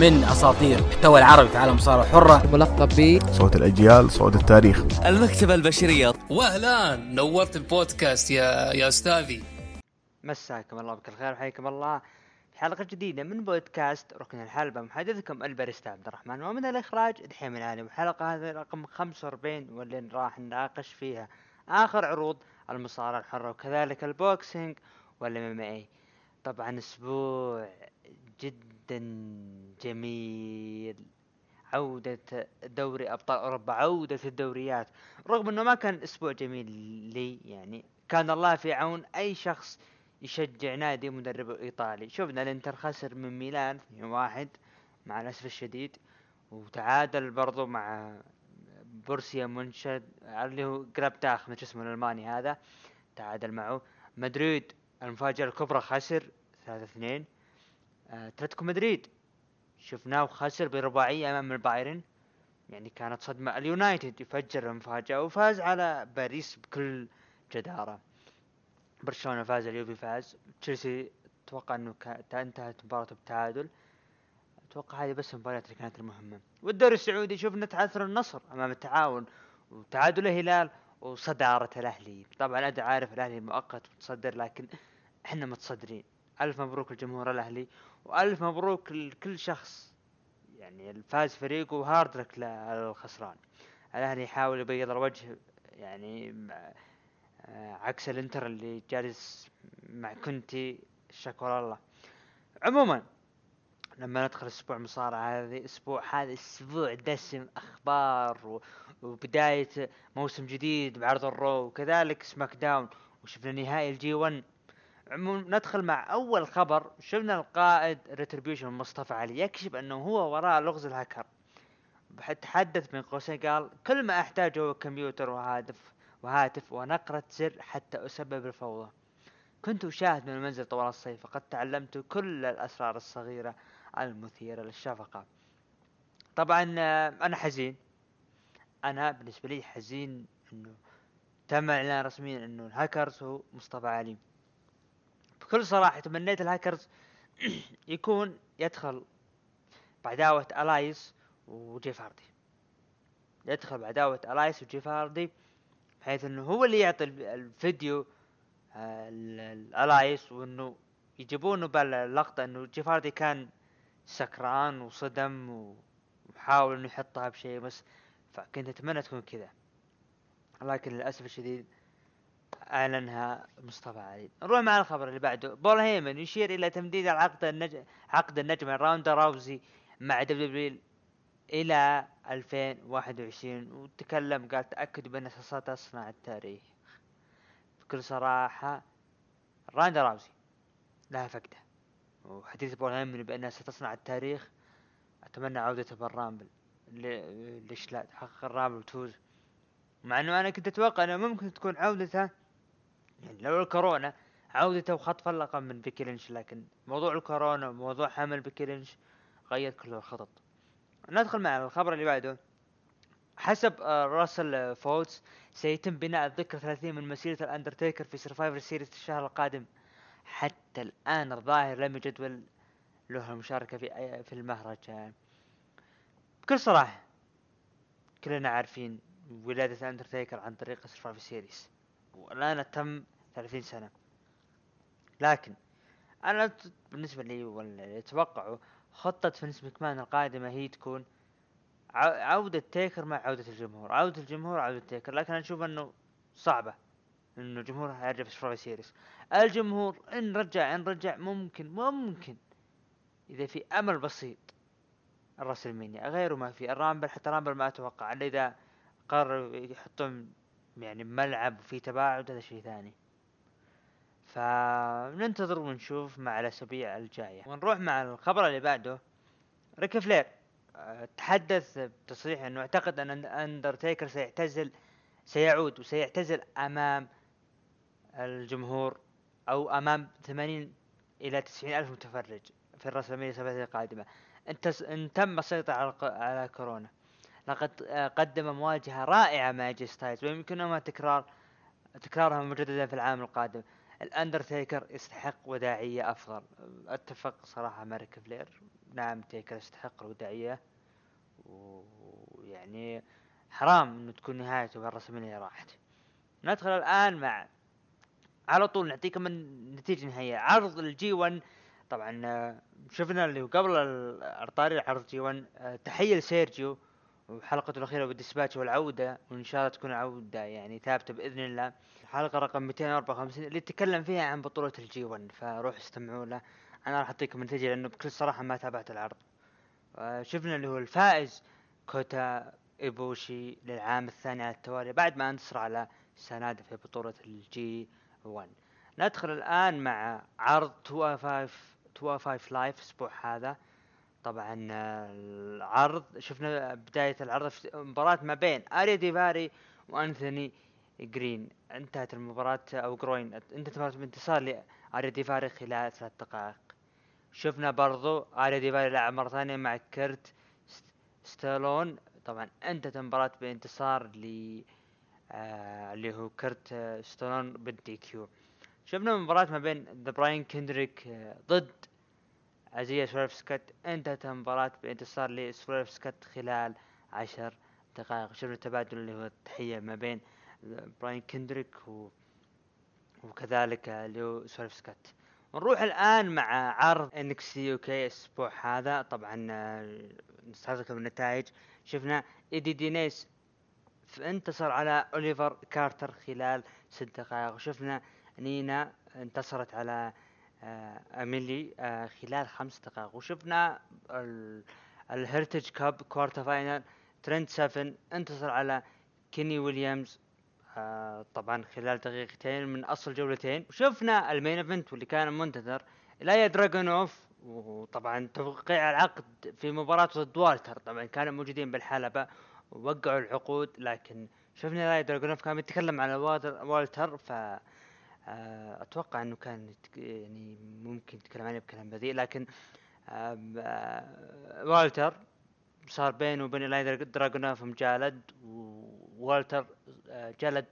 من أساطير المحتوى العربي في عالم المصارعه الحره ملقب ب صوت الأجيال صوت التاريخ. المكتبة البشرية. واهلا نورت البودكاست يا يا أستاذي. مساكم الله بكل خير وحياكم الله. في حلقة جديدة من بودكاست ركن الحلبة. محدثكم الباريستا عبد الرحمن. ومن الإخراج دحيم من العالم الحلقة هذه رقم 45 واللي راح نناقش فيها آخر عروض المصارعة الحرة وكذلك ال boxing والام اي طبعا أسبوع جدا جميل. عودة دوري أبطال أوروبا عودة الدوريات. رغم أنه ما كان أسبوع جميل لي يعني كان الله في عون أي شخص يشجع نادي مدربه إيطالي. شفنا الإنتر خسر من ميلان 2-1 مع الأسف الشديد وتعادل برضو مع بورسيا منشد اللي هو جرابتاخ ما اسمه الألماني هذا تعادل معه. مدريد المفاجأة الكبرى خسر 3-2 آه، أتلتيكو مدريد. شفناه خسر برباعية أمام البايرن. يعني كانت صدمة. اليونايتد يفجر المفاجأة وفاز على باريس بكل جدارة. برشلونة فاز اليوفي فاز. تشيلسي أتوقع إنه انتهت مباراته بتعادل. أتوقع هذه بس المباريات اللي كانت المهمة. والدوري السعودي شفنا تعثر النصر أمام التعاون وتعادل الهلال وصدارة الأهلي. طبعا أنا عارف الأهلي مؤقت متصدر لكن إحنا متصدرين. ألف مبروك لجمهور الأهلي وألف مبروك لكل شخص. يعني الفاز فريقه وهارد لك للخسران. الأهلي يحاول يبيض الوجه يعني آه، عكس الإنتر اللي جالس مع كنتي شكر الله عموما لما ندخل أسبوع مصارعة هذه أسبوع هذا أسبوع دسم أخبار. وبداية موسم جديد بعرض الرو وكذلك سماك داون. وشفنا نهائي الجي 1 عموما ندخل مع أول خبر شفنا القائد ريتربيوشن مصطفى علي يكشف أنه هو وراء لغز الهكر تحدث بين قوسين قال كل ما أحتاجه هو كمبيوتر وهاتف وهاتف ونقرة زر حتى أسبب الفوضى. كنت أشاهد من المنزل طوال الصيف فقد تعلمت كل الأسرار الصغيرة المثيرة للشفقة. طبعا آه، أنا حزين. أنا بالنسبة لي حزين أنه تم إعلان رسميا أنه الهاكرز هو مصطفى علي. بكل صراحة تمنيت الهاكرز يكون يدخل بعداوة إلاياس وجيف هاردي. يدخل بعداوة إلاياس وجيف هاردي بحيث إنه هو اللي يعطي الف- الفيديو آه، ال- الإلاياس وإنه يجيبونه باللقطة إنه جيف هاردي كان سكران وصدم وحاول إنه يحطها بشيء بس فكنت أتمنى تكون كذا. لكن للأسف الشديد أعلنها مصطفى علي. نروح مع الخبر اللي بعده. بول هيمن يشير إلى تمديد العقد النج... عقد النجم راندا راوزي مع دبليو إلى 2021 وتكلم قال تأكدوا بأن ستصنع التاريخ. بكل صراحة راندا راوزي لها فقدة. وحديث بول هيمن بأنها ستصنع التاريخ. أتمنى عودته بالرامبل ليش لا تحقق الرامبل وتفوز مع إنه أنا كنت أتوقع إنه ممكن تكون عودته يعني لولا الكورونا عودته وخطف اللقب من بيكي لينش لكن موضوع الكورونا وموضوع حمل بيكي لينش غير كل الخطط. ندخل مع الخبر اللي بعده. حسب آه، راسل فوتس سيتم بناء الذكرى 30 من مسيرة الأندرتيكر في سرفايفر سيريس الشهر القادم. حتى الآن الظاهر لم يجدول له المشاركة في أي- في المهرجان بكل صراحة كلنا عارفين ولادة الأندرتيكر عن طريق سرفايفر سيريس والآن تم 30 سنة. لكن أنا ت- بالنسبة لي واللي أتوقعه خطة فينس مكمان القادمة هي تكون عو- عودة تيكر مع عودة الجمهور. عودة الجمهور عودة تيكر. لكن أنا أشوف أنه صعبة إنه الجمهور هيرجع في سرفايفر سيريس الجمهور إن رجع إن رجع ممكن ممكن إذا في أمل بسيط الراسلمانيا غيره ما في. الرامبل حتى الرامبل ما أتوقع. إلا إذا قرروا يحطون يعني ملعب وفي تباعد هذا شيء ثاني. فننتظر ونشوف مع الأسابيع الجاية. ونروح مع الخبر اللي بعده. ريك فلير آه، تحدث بتصريح إنه أعتقد أن أندرتيكر سيعتزل سيعود وسيعتزل أمام الجمهور أو أمام 80 إلى 90 ألف متفرج في الرسمية السنة القادمة. ان, تم السيطرة. على كورونا. لقد آه، قدم مواجهة رائعة مع جي ستايلز ويمكنهما تكرار تكرارها مجددا في العام القادم. الأندرتيكر يستحق وداعية أفضل. أتفق صراحة مع فلير. نعم تيكر يستحق الوداعية. ويعني حرام إنه تكون نهايته بالرسمية راحت. ندخل الآن مع على طول نعطيكم النتيجة النهائية عرض الجي 1 طبعا آه، شفنا اللي قبل الطاري عرض جي 1 آه، تحية لسيرجيو. وحلقته الأخيرة بالديسباتش والعودة وإن شاء الله تكون عودة يعني ثابتة بإذن الله. الحلقة رقم 254 اللي تكلم فيها عن بطولة الجي 1 فروح استمعوا له. أنا راح أعطيكم النتيجة لأنه بكل صراحة ما تابعت العرض. شفنا اللي هو الفائز كوتا إيبوشي للعام الثاني على التوالي بعد ما انتصر على سنادا في بطولة الجي 1 ندخل الآن مع عرض 205 205 لايف الأسبوع هذا. طبعا آه، العرض شفنا بداية العرض مباراة ما بين آريا ديفاري وأنثوني جرين. انتهت المباراة أو جروين انتهت المباراة بانتصار لآريا ديفاري خلال ثلاث دقائق. شفنا برضو آريا ديفاري لعب مرة ثانية مع كيرت ستالون. طبعا انتهت المباراة بانتصار ل آه اللي هو كرت ستالون بال DQ. شفنا مباراة ما بين ذا براين كندريك آه ضد آيزياه سويرف سكوت انتهت المباراة بانتصار لسويرف سكوت خلال عشر دقائق. شفنا التبادل اللي هو التحية ما بين براين كندريك و... وكذلك هو سويرف سكوت. نروح الآن مع عرض NXT UK الأسبوع هذا. طبعا نستعرض النتائج شفنا إيدي دينيس انتصر على أوليفر كارتر خلال ست دقائق. وشفنا نينا انتصرت على أميلي آه، خلال خمس دقائق. وشفنا ال Heritage Cup quarter final ترينت 7 انتصر على كيني ويليامز آه طبعا خلال دقيقتين من أصل جولتين. وشفنا ال main event واللي كان منتظر إليا دراجونوف وطبعا توقيع العقد في مباراة ضد والتر. طبعا كانوا موجودين بالحلبة ووقعوا العقود لكن شفنا إليا دراجونوف كان يتكلم على والتر ف آه، أتوقع إنه كان يعني ممكن يتكلم عليه بكلام بذيء لكن آه، والتر صار بينه وبين إليا دراجونوف مجالد ووالتر آه، جلد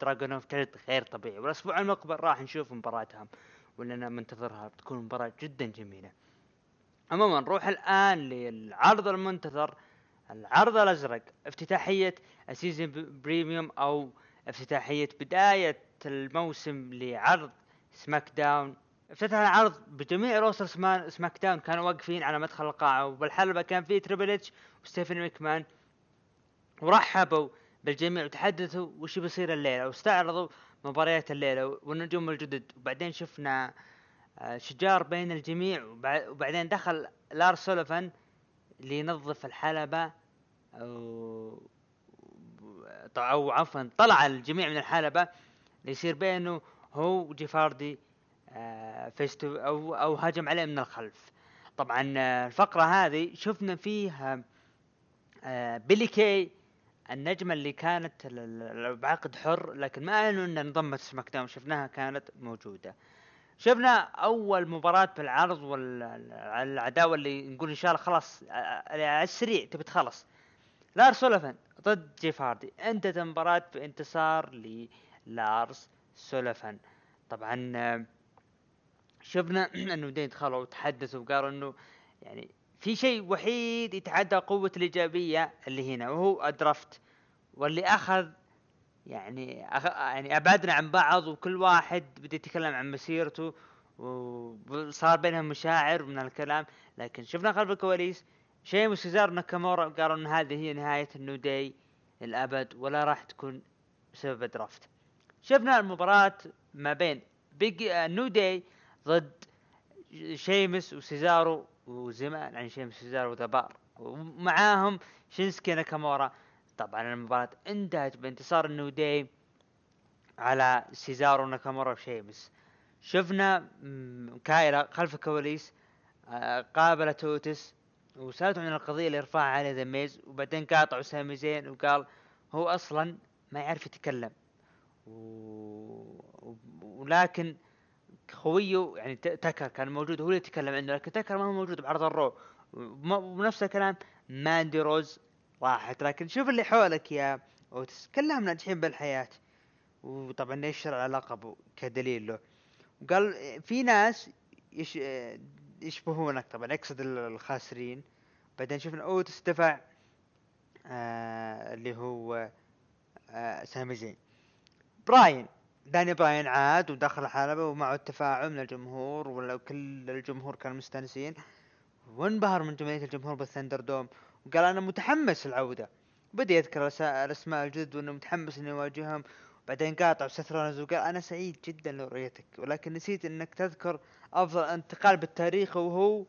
دراجونوف جلد غير طبيعي. والأسبوع المقبل راح نشوف مباراتهم وأنا منتظرها بتكون مباراة جدا جميلة. عموما نروح الآن للعرض المنتظر العرض الأزرق افتتاحية ال season premiere أو افتتاحية بداية الموسم لعرض سماك داون افتتح العرض بجميع roster سماك داون كانوا واقفين على مدخل القاعة وبالحلبة كان في تريبل اتش وستيفاني مكمان ورحبوا بالجميع وتحدثوا وش بيصير الليلة واستعرضوا مباريات الليلة والنجوم الجدد. وبعدين شفنا آه، شجار بين الجميع وبعدين دخل لارس سوليفان لينظف الحلبة أو عفوا طلع الجميع من الحلبة ليصير بينه هو وجيف هاردي آه فيستو أو أو هجم عليه من الخلف. طبعا آه الفقرة هذه شفنا فيها آه بيلي كي النجمة اللي كانت بعقد حر لكن ما أعلنوا انها انضمت سماك داون شفناها كانت موجودة. شفنا أول مباراة بالعرض والعداوة اللي نقول إن شاء الله خلاص على السريع تبي تخلص. لارس سوليفان ضد جيف هاردي انتهت المباراة بانتصار للارس سوليفان. طبعا شفنا أنه بعدين دخلوا وتحدثوا وقالوا أنه يعني في شيء وحيد يتعدى قوة الإيجابية اللي هنا وهو ال draft. واللي أخذ يعني أخ... يعني أبعدنا عن بعض وكل واحد بدأ يتكلم عن مسيرته وصار بينهم مشاعر من الكلام. لكن شفنا خلف الكواليس شيمس وسيزارو وناكامورا قالوا إن هذه هي نهاية النو داي للأبد ولا راح تكون بسبب draft شفنا المباراة ما بين بيج نو داي ضد شيمس وسيزارو وزمان عن شيمس وسيزارو و The Bar ومعاهم شينسكي ناكامورا طبعا المباراة انتهت بانتصار النو داي على سيزارو ناكامورا وشيمس شفنا كايلا خلف الكواليس آه، قابلت اوتس وسالته عن القضية اللي رفعها على ذا ميز وبعدين قاطعوا سامي زين وقال هو أصلا ما يعرف يتكلم. و... ولكن خويه يعني تكر كان موجود هو اللي يتكلم عنه لكن تكر ما هو موجود بعرض الرو ونفس الكلام ماندي روز راحت. لكن شوف اللي حولك يا أوتس. كلهم ناجحين بالحياة. وطبعا يشر على لقبه كدليل له؟ وقال في ناس يش... يشبهونك طبعا يقصد ال- الخاسرين. بعدين شفنا أوتس دفع آه اللي هو آه سامي زين. براين. داني براين عاد ودخل الحلبة ومعه التفاعل من الجمهور ولا كل الجمهور كانوا مستانسين. وانبهر من جماهير الجمهور بالثندر دوم. وقال أنا متحمس العودة بدأ يذكر الأس- الأسماء الجدد وأنه متحمس إنه يواجههم. بعدين قاطع سيث وقال أنا سعيد جدا لرؤيتك ولكن نسيت إنك تذكر أفضل انتقال بالتاريخ وهو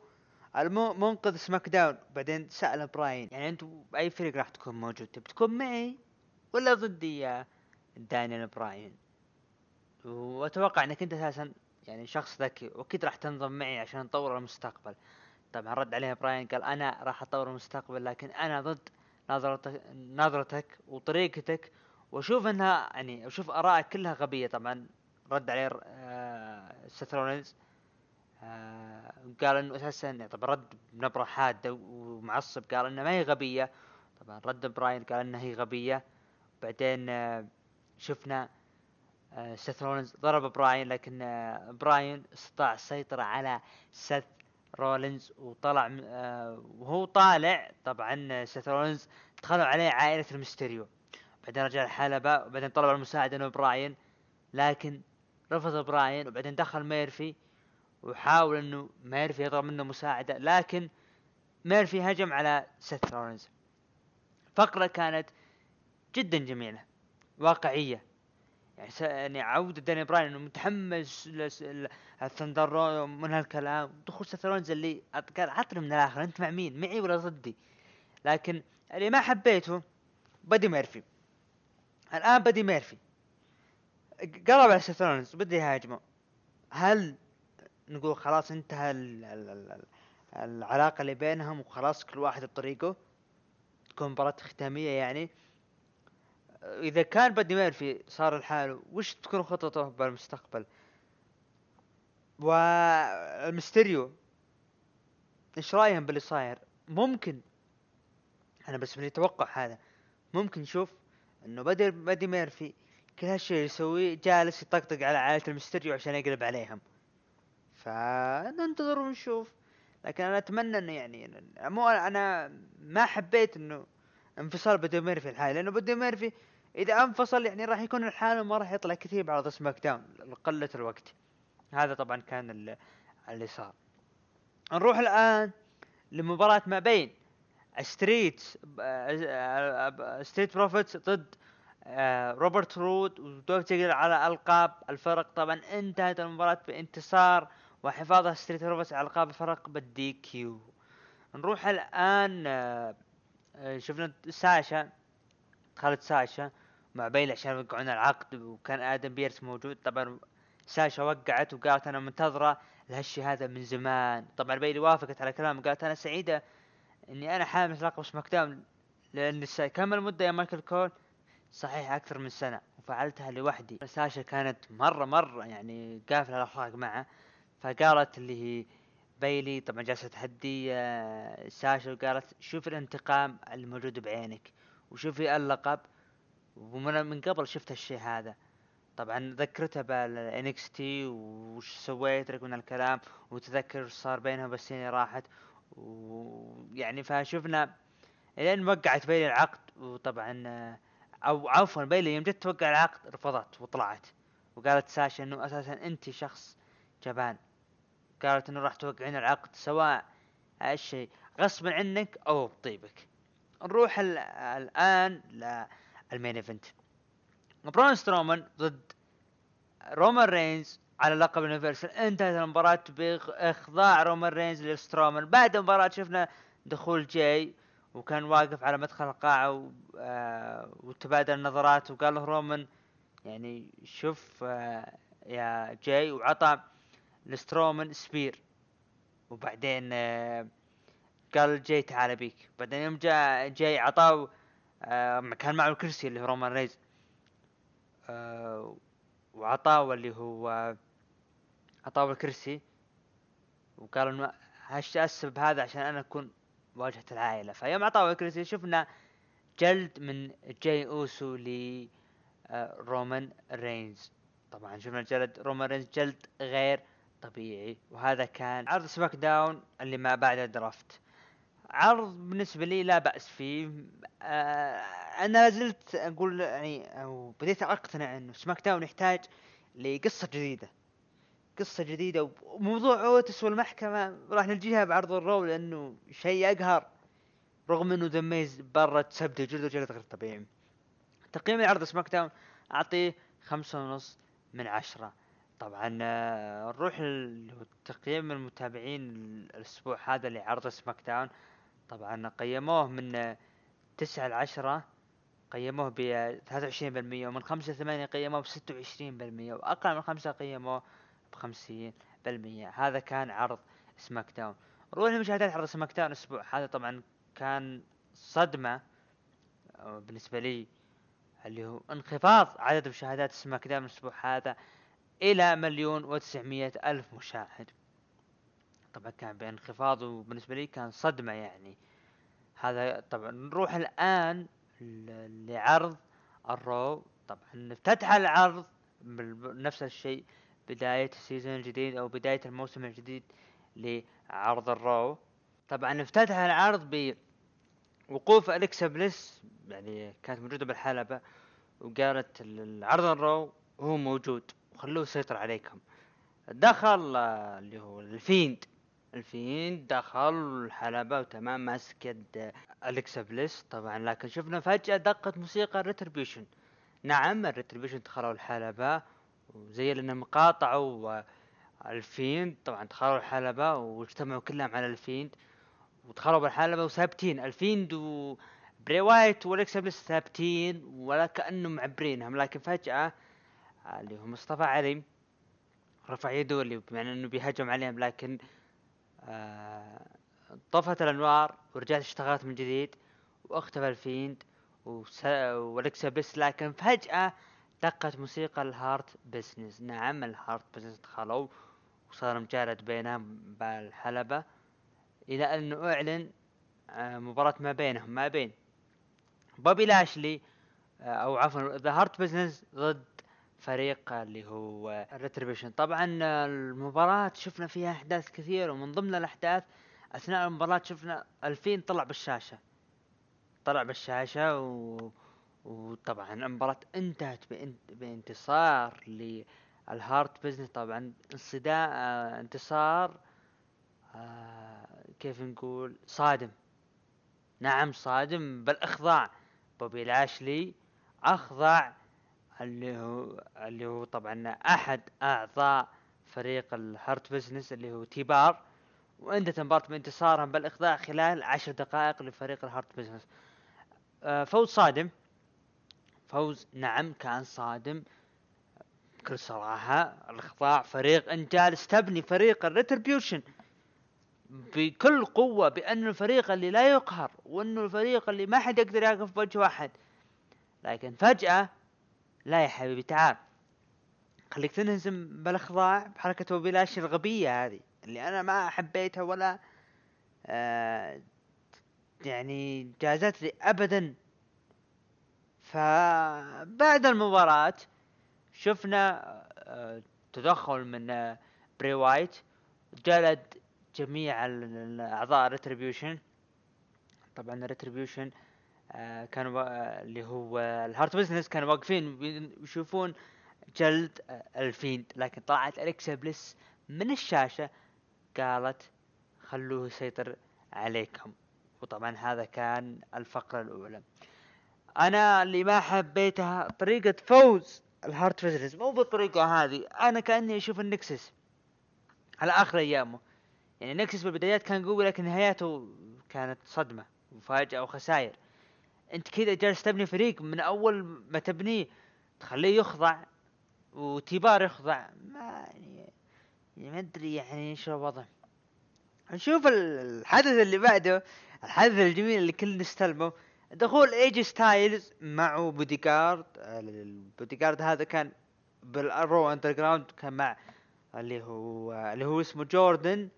الم- منقذ سماك داون. بعدين سأل براين يعني أنتم بأي فريق راح تكون موجود؟ تبي تكون معي ولا ضدي يا دانيال براين. وأتوقع إنك أنت أساسا يعني شخص ذكي وأكيد راح تنضم معي عشان نطور المستقبل. طبعا رد عليه براين قال أنا راح أطور المستقبل لكن أنا ضد نظرتك نظرتك وطريقتك. وأشوف إنها يعني أشوف ارائك كلها غبية. طبعا رد عليه آه سيث رولينز آه قال إنه أساسا يعني طبعا رد بنبرة حادة ومعصب قال إنها ما هي غبية. طبعا رد براين قال إنها هي غبية. بعدين آه شفنا آه سيث رولينز ضرب براين لكن آه براين استطاع السيطرة على سيث رولينز وطلع آه وهو طالع. طبعا سيث رولينز دخلوا عليه عائلة الميستيريو بعدين رجع الحلبة وبعدين طلب المساعدة من براين لكن رفض براين وبعدين دخل ميرفي وحاول إنه ميرفي يطلب منه مساعدة لكن ميرفي هجم على سيث رولينز. فقرة كانت جدا جميلة. واقعية. يعني. يعني عودة داني براين إنه متحمس الثندر من هالكلام. دخول سيث رولينز اللي قال عطني من الآخر. أنت مع مين؟ معي ولا ضدي؟ لكن اللي ما حبيته بدي ميرفي. الآن بدي ميرفي. قلب على سيث رولينز بده يهاجمه. هل نقول خلاص انتهى ال... ال... ال... ال- العلاقة اللي بينهم وخلاص كل واحد بطريقه؟ تكون مباراة ختامية يعني. إذا كان بدي ميرفي صار لحاله وش تكون خططه بالمستقبل؟ والمستريو إيش رأيهم باللي صاير؟ ممكن أنا بس من أتوقع هذا ممكن نشوف إنه بدي بدي ميرفي كل هالشيء يسويه جالس يطقطق على عائلة المستريو عشان يقلب عليهم. فننتظر ونشوف. لكن أنا أتمنى إنه يعني مو أنا ما حبيت إنه انفصال بدي ميرفي الحالي لأنه بدي ميرفي إذا انفصل يعني راح يكون لحاله وما راح يطلع كثير بعرض سماك داون لقلة الوقت. هذا طبعا كان ال- اللي صار. نروح الآن لمباراة ما بين ستريت ستريت بروفيتس ضد روبرت رود ودولف على ألقاب الفرق. طبعا انتهت المباراة بانتصار وحفاظ ستريت بروفيتس على ألقاب الفرق بال DQ نروح الآن آه، شفنا ساشا دخلت ساشا مع بيلي عشان يوقعون العقد وكان آدم بيرس موجود. طبعا ساشا وقعت وقالت أنا منتظرة لهالشي هذا من زمان. طبعا بيلي وافقت على كلامه قالت أنا سعيدة إني أنا حامل لقب سماك داون لأن كم المده يا مايكل كول صحيح أكثر من سنة وفعلتها لوحدي. ساشا كانت مرة مرة يعني قافلة الأخلاق معه فقالت اللي هي بيلي طبعا جالسة تهدي آه، ساشا وقالت شوف الانتقام الموجود بعينك وشوفي اللقب. ومن من قبل شفت الشيء هذا. طبعا ذكرتها بال NXT وش سويت لك من الكلام وتذكر صار بينها السنة راحت. ويعني فشفنا لين وقعت بيلي العقد. وطبعا آه، أو عفوا بيلي يوم جت توقع العقد رفضت وطلعت. وقالت ساشا إنه أساسا انت شخص جبان. قالت إنه راح توقعين العقد سواء هالشيء غصبا عنك أو بطيبك. نروح ال- الآن لل main event. برون سترومان ضد رومان رينز على لقب ال Universal انتهت المباراة بإخضاع رومان رينز لسترومان. بعد المباراة شفنا دخول جاي وكان واقف على مدخل القاعة. آه... وتبادل النظرات وقال له رومان يعني شوف آه... يا جاي وعطى لسترومان spear. وبعدين آه... قال جاي تعال أبيك. بعدين يوم جاء جاي عطاه آه... كان معه الكرسي اللي هو رومان رينز آه... وعطاه اللي هو عطاه الكرسي. وقال إنه السبب هذا عشان أنا أكون واجهة العائلة. فيوم عطاه الكرسي شفنا جلد من جاي أوسو ل رومان رينز. طبعا شفنا جلد رومان رينز جلد غير طبيعي. وهذا كان عرض سماك داون اللي ما بعد الدرافت عرض بالنسبة لي لا بأس فيه. آه أنا لازلت أقول يعني أو بديت أقتنع أنه سماك داون يحتاج لقصة جديدة. قصة جديدة وموضوع أوتس والمحكمة راح نلجيها بعرض الرو لأنه شيء يقهر رغم أنه دميز برا تسبته جلد وجلد غير طبيعي. تقييم العرض سماك داون أعطيه خمسة ونص من عشرة. طبعا آه، نروح لتقييم المتابعين الأسبوع هذا لعرض سماك داون. طبعا قيموه من تسعة لعشرة قيموه ب 23% ومن خمسة ثمانية قيموه ب 26% وأقل من خمسة قيموه بخمسين بالمية. هذا كان عرض سماك داون. نروح لمشاهدات عرض سماك داون الأسبوع هذا. طبعا كان صدمة آه، بالنسبة لي اللي هو انخفاض عدد مشاهدات سماك داون الأسبوع هذا. إلى مليون وتسعمية ألف مشاهد. طبعا كان بانخفاض وبالنسبة لي كان صدمة يعني. هذا طبعا نروح الآن لعرض الرو. طبعا افتتح العرض بنفس الشيء بداية ال season الجديد أو بداية الموسم الجديد لعرض الرو. طبعا افتتح العرض بوقوف أليكسا بليس. يعني كانت موجودة بالحلبة وقالت العرض الرو هو موجود. وخلوه يسيطر عليكم. دخل آه، اللي هو الفيند. الفيند دخل الحلبة وتمام ماسك يد أليكسا بليس طبعا. لكن شفنا فجأة دقت موسيقى الريتربيوشن نعم الريتربيوشن دخلوا الحلبة وزي لانهم قاطعوا الفيند. طبعا دخلوا الحلبة واجتمعوا كلهم على الفيند ودخلوا بالحلبة وثابتين. الفيند و براي وايت وأليكسا بليس ثابتين ولا كأنهم معبرينهم لكن فجأة اللي هو مصطفى علي رفع يده اللي بمعنى إنه بيهجم عليهم لكن آه طفت الأنوار ورجعت اشتغلت من جديد وأختفى الفيند واليكسا بليس لكن فجأة دقت موسيقى الهارت بزنس. نعم الهارت بزنس دخلوا وصار مجالد بينهم بالحلبة إلى أنه أعلن آه، مباراة ما بينهم ما بين بوبي لاشلي آه، أو عفوا ذا هارت بزنس ضد فريق اللي هو ريتريبيشن طبعا المباراة شفنا فيها أحداث كثير ومن ضمن الأحداث أثناء المباراة شفنا الفيند طلع بالشاشة. طلع بالشاشة و وطبعا المباراة انتهت بانتصار للهارت بزنس طبعا انصداء آه انتصار آه كيف نقول؟ صادم. نعم صادم بل اخضاع بوبي لاشلي أخضع اللي هو اللي هو طبعا أحد أعضاء فريق الهارت بزنس اللي هو تيبار. وانتهت المباراة بانتصارهم بالاخضاع خلال عشر دقائق لفريق الهارت بزنس. آه فوز صادم. فوز نعم كان صادم. بكل صراحة الإخضاع فريق أنت جالس تبني فريق الريتربيوشن. بكل قوة بأنه الفريق اللي لا يقهر وأنه الفريق اللي ما حد يقدر يقف بوجه واحد. لكن فجأة لا يا حبيبي تعال. خليك تنهزم بالأخضاع بحركة وبلاش الغبية هذه اللي أنا ما حبيتها ولا آه يعني جازت لي ابدا. فبعد المباراة شفنا آه، تدخل من آه، بري وايت جلد جميع أعضاء ريتريبيوشن طبعا ريتريبيوشن آه، كانوا اللي هو الهارت بزنس كانوا واقفين يشوفون جلد الفيند لكن طلعت أليكسا بليس من الشاشة قالت خلوه يسيطر عليكم. وطبعا هذا كان الفقرة الأولى. أنا اللي ما حبيتها طريقة فوز الهارت بزنس مو بالطريقة هذه أنا كأني أشوف النكسس. على اخر أيامه. يعني نكسس بالبدايات كان قوي لكن نهاياته كانت صدمة مفاجأة وخسائر. أنت كذا جالس تبني فريق من أول ما تبنيه تخليه يخضع وتيبار يخضع. ما يعني, يعني ما أدري يعني إيش الوضع. نشوف الحدث اللي بعده الحدث الجميل اللي كلنا نستلمه. دخول ايجي ستايلز معه bodyguard ال bodyguard هذا كان بالرو اندر جراوند كان مع اللي هو اللي هو اسمه جوردن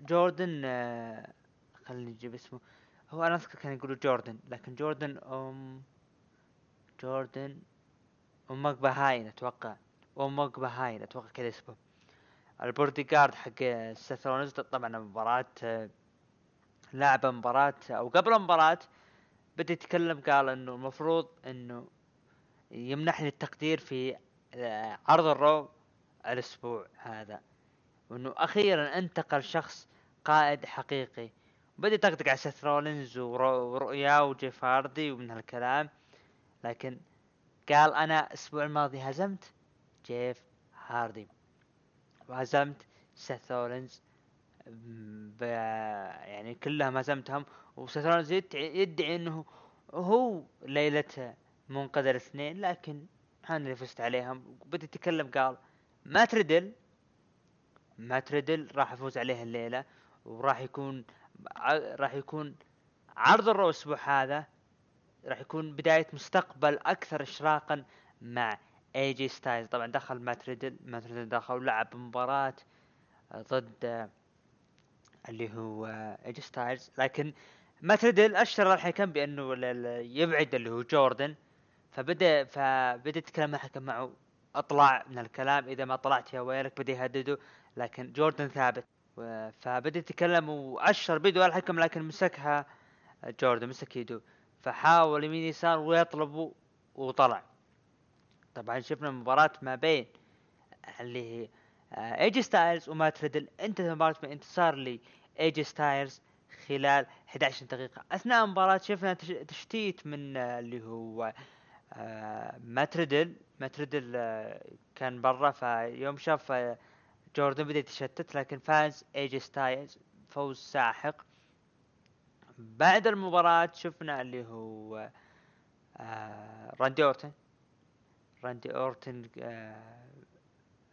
جوردن آه، خليني نجيب اسمه. هو أنا أذكر كان يقولوا جوردن لكن جوردن أم جوردن أوموجبيهين أتوقع. أوموجبيهين أتوقع كذا اسمه. البوردي جارد حق سيث رولينز طبعا مباراة لعب مباراة أو قبل المباراة بدأ يتكلم قال إنه المفروض إنه يمنحني التقدير في آه، عرض الرو الأسبوع هذا. وإنه أخيرا انتقل شخص قائد حقيقي بدا يطقطق على سيث رولينز ورؤياه وجيف هاردي ومن هالكلام. لكن قال أنا الأسبوع الماضي هزمت جيف هاردي. وهزمت سيث رولينز ب... يعني كلهم هزمتهم. وسيث رولينز يدعي, إنه هو ليلة منقذ الاثنين لكن أنا اللي فزت عليهم. بدا يتكلم قال مات ريدل مات ريدل راح يفوز عليه الليلة وراح يكون راح يكون عرض الرو الأسبوع هذا راح يكون بداية مستقبل أكثر اشراقا مع اي جي ستايلز طبعا دخل مات ريدل مات ريدل دخل ولعب مباراة ضد اللي هو اي جي ستايلز لكن مات ريدل أشر الحكم بأنه يبعد اللي هو جوردن. فبدا فبدأ يتكلم الحكم معه. أطلع من الكلام. إذا ما طلعت يا ويلك بدا يهدده. لكن جوردن ثابت. فبدا يتكلم وأشر بيده على الحكم لكن مسكها جوردن مسك يده فحاول يمين يسار ويطلب وطلع. طبعا شفنا مباراة ما بين اللي هي آه، ايجي ستايلز ومات ريدل. انتهت المباراة بانتصار ايجي ستايلز خلال 11 دقيقة. أثناء المباراة شفنا تش- تشتيت من آه، اللي هو آه، مات ريدل مات ريدل آه، كان برا فيوم شاف آه، جوردن بدأ يتشتت لكن فاز ايجي ستايلز فوز ساحق. بعد المباراة شفنا اللي هو آه، راندي أورتن. راندي أورتن آه،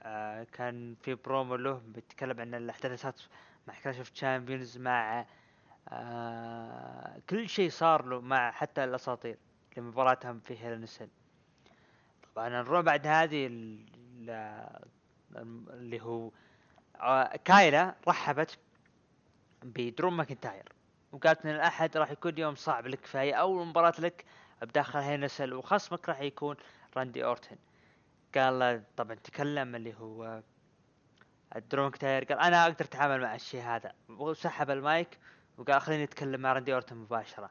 آه، كان في برومو له بيتكلم عن الاحداث اللي صارت مع كلاش اوف تشامبيونز مع كل شيء صار له مع حتى الأساطير لمباراتهم في هيل ان ا سيل طبعا نروح بعد هذه اللي هو آه، كايلا رحبت بدرو ماكنتاير وقالت إن الأحد راح يكون يوم صعب لك فهي أول مباراة لك بداخل هيل ان ا سيل وخصمك راح يكون راندي أورتن. قال طبعا تكلم اللي هو درو ماكنتاير قال أنا أقدر أتعامل مع الشيء هذا. وسحب المايك وقال خليني أتكلم مع راندي اورتون مباشرة.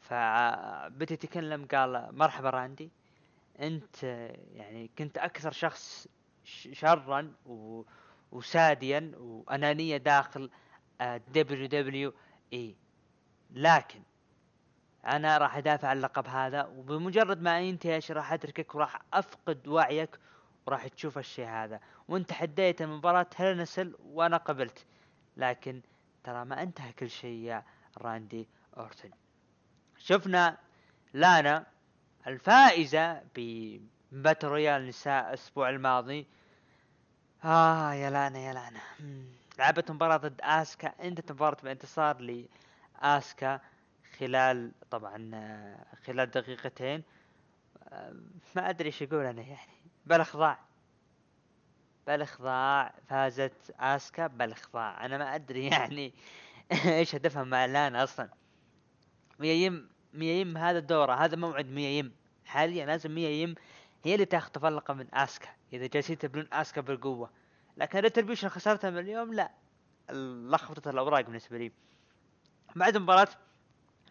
فبدأ يتكلم قال مرحبا راندي أنت يعني كنت أكثر شخص شرا. وساديا وأنانية داخل دبليو دبليو إي. لكن أنا راح أدافع عن اللقب هذا وبمجرد ما ينتهي الشيء راح أتركك وراح أفقد وعيك وراح تشوف الشيء هذا. وانت حديت المباراة هلنسل وأنا قبلت. لكن ترى ما انتهى كل شيء يا راندي أورتن. شفنا لانا الفائزة بباتل رويال نساء الأسبوع الماضي. آه يا لانا يا مم. لعبت مباراة ضد آسكا. انتهت المباراة بانتصار لآسكا خلال طبعا آه، خلال دقيقتين. آه، ما أدري إيش أقول أنا يعني. بالإخضاع. بالإخضاع فازت آسكا. بالإخضاع. أنا ما أدري يعني إيش هدفها مع لانا أصلا. ميايم ميايم هذا دوره هذا موعد ميايم. حاليا لازم ميايم هي اللي تخطف اللقب من آسكا. إذا جالسين تبنون آسكا بالقوة. لكن ريتربيوشن خسرتها من اليوم لا. لخبطت الأوراق بالنسبة لي. بعد المباراة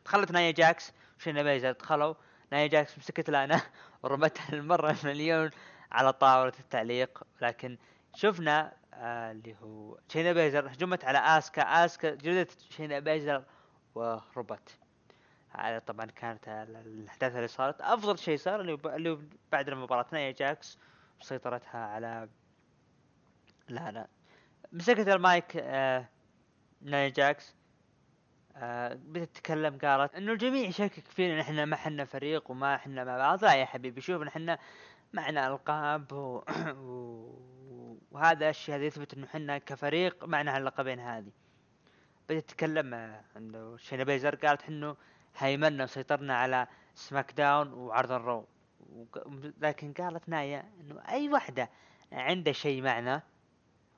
دخلت نايا جاكس. وشينا بيزر دخلوا؟ نايا جاكس مسكت لانا ورمتها المرة المليون على طاولة التعليق. لكن شفنا آه اللي هو شينا بيزر هجمت على آسكا. آسكا جلدت شينا بيزر وربت. طبعا كانت ال- الأحداث اللي صارت. أفضل شيء صار اللي, اللي بعد المباراة نايا جاكس وسيطرتها على لا لا. مسكت المايك آه نايا جاكس آه بدأت تتكلم قالت إنه الجميع يشكك فينا ان إحنا ما إحنا فريق وما إحنا مع بعض. لا يا حبيبي شوف إحنا معنا ألقاب و... وهذا الشيء هذا يثبت إنه إحنا كفريق معنا هاللقبين هذه. بدأت تتكلم آه، إنه شينا بيزر قالت إنه هيمنا وسيطرنا على سماك داون وعرض الرو. لكن قالت نايا إنه أي واحدة عنده شيء معنا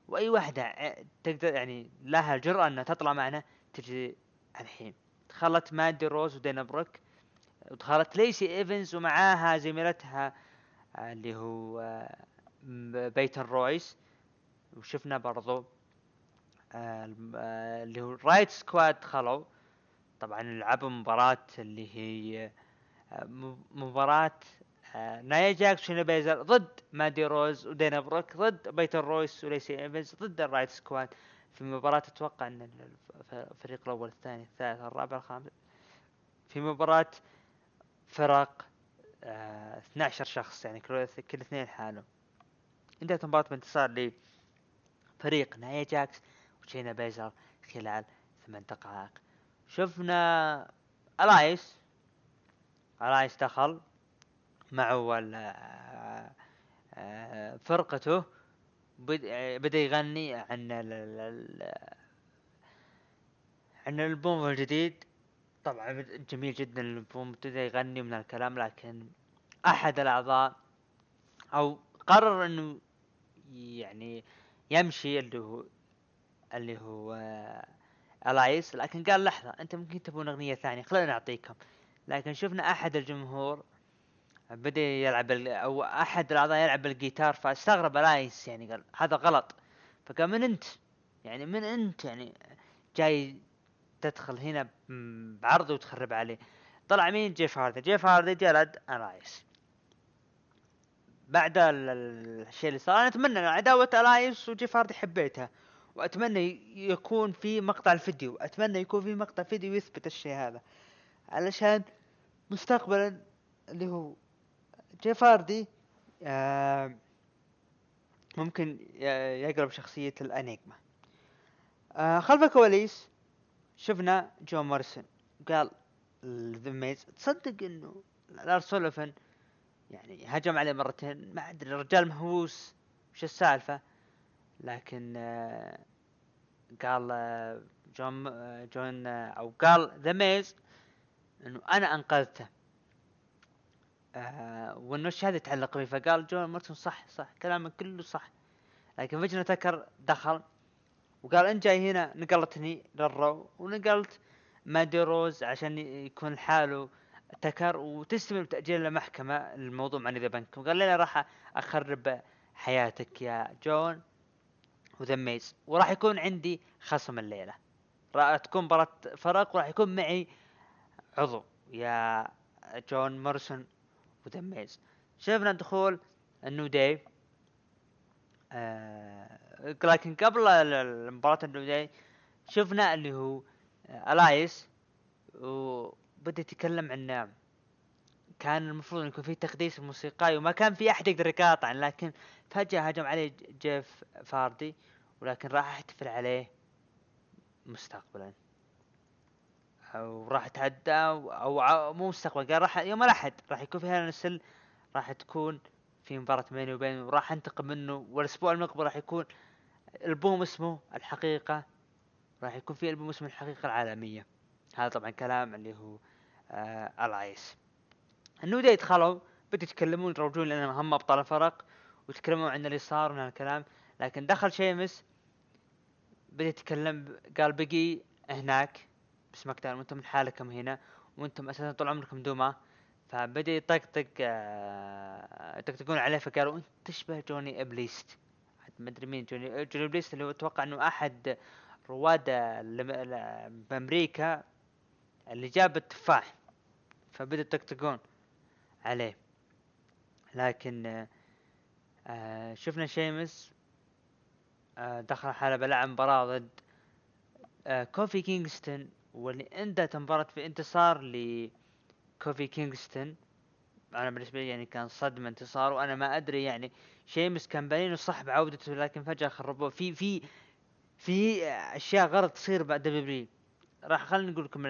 وأي واحدة تقدر يعني لها الجرأة إنها تطلع معنا تجي الحين. دخلت مادي روز ودينا بروك ودخلت ليسي إيفنز ومعاها زميلتها اللي هو بيتن رويس. وشفنا برضو آه، آه، اللي هو رايت سكواد دخلوا. طبعا لعبوا مباراة اللي هي آه، مباراة آه، نايا جاكس بيزر ضد مادي روز ودينا بروك ضد بيتن رويس وليسي إيفنز ضد الرايت سكواد. في مباراة أتوقع إن ال- الف- الفريق الأول الثاني الثالث الرابع الخامس. في مباراة فرق آه 12 شخص يعني كل كل اثنين حالهم. انتهت المباراة بانتصار لفريق نايا جاكس وشينا بيزر خلال ثمان دقائق. شفنا ألايس؟ ألايس دخل معه آه، فرقته. بد- بدأ يغني عن عن الألبوم الجديد. طبعا جميل جدا الألبوم. بدأ يغني من الكلام لكن أحد الأعضاء أو قرر إنه يعني يمشي اللي هو اللي هو إلياس لكن قال لحظة أنت ممكن تبون أغنية ثانية خلينا نعطيكم لكن شفنا أحد الجمهور بدأ يلعب أو أحد الأعضاء يلعب الجيتار فاستغرب إلياس يعني قال هذا غلط. فقال من أنت؟ يعني من أنت؟ يعني جاي تدخل هنا بعرض وتخرب عليه. طلع مين؟ جيف هاردي. جيف هاردي جلد إلياس. بعد ال- ال- الشيء اللي صار أنا اتمنى إن عداوة إلياس وجيف هاردي حبيتها. وأتمنى يكون في مقطع الفيديو. أتمنى يكون في مقطع فيديو يثبت الشيء هذا. علشان مستقبلا اللي هو جيف هاردي آه ممكن يقرب شخصية الأنيجما. آه خلف الكواليس شفنا جون موريسون قال ذا ميز تصدق إنه لارس يعني هجم عليه مرتين. ما أدري الرجال مهووس وش السالفة؟ لكن آه قال آه جون آه جون أو قال ذا ميز إنه أنا أنقذته. وإنه الشهاده يتعلق به فقال جون موريسون صح صح كلامك كله صح. لكن فجأة تكر دخل وقال انت جاي هنا نقلتني للرو ونقلت مادي روز عشان يكون حاله. تكر وتستمر بتأجيل المحكمة الموضوع مع ذا بنك. وقال لي راح أخرب حياتك يا جون. وذميز وراح يكون عندي خصم الليلة. راح تكون مباراة فرق وراح يكون معي عضو يا جون مورسون ودميز شفنا دخول النو داي آه لكن قبل مباراة النو داي شفنا اللي هو آه ألايس وبدا يتكلم عن كان المفروض إن يكون في تقديس موسيقاي وما كان في أحد يقدر يقاطع لكن فجأة هجم عليه جيف فاردي ولكن راح احتفل عليه مستقبلا. أو راح تعدى أو مو مستقبل قال راح يوم الأحد راح يكون في هنا نسل راح تكون في مباراة بيني وبينه وراح أنتقم منه والأسبوع المقبل راح يكون ألبوم اسمه الحقيقة راح يكون في ألبوم اسمه الحقيقة العالمية. هذا طبعا كلام اللي هو آه الايس النودة يدخلوا بدوا يتكلمون يروجون لانهم هم ابطال الفرق ويتكلمون عن اللي صار وعن الكلام لكن دخل شيمس بدأ يتكلم قال بقي هناك بسماك داون وأنتم من حالكم هنا وأنتم أساسا طول عمركم دوما. فبدأ يطقطق آه، يطقطقون عليه فقالوا أنت تشبه جوني ابليست ما أدري مين جوني جوني ابليست اللي هو أتوقع إنه أحد رواد بامريكا اللي جاب التفاح. فبدأ يطقطقون. عليه. لكن آه، شفنا شيمس آه، دخل حلبة لعب مباراة ضد آه، كوفي كينغستون واللي انتهت المباراة بانتصار لكوفي كينغستون. أنا بالنسبة لي يعني كان صدمة انتصار وأنا ما أدري يعني شيمس كان باين صح بعودته لكن فجأة خربوه في في في أشياء غلط تصير بعد دبليو راح خلينا نقول لكم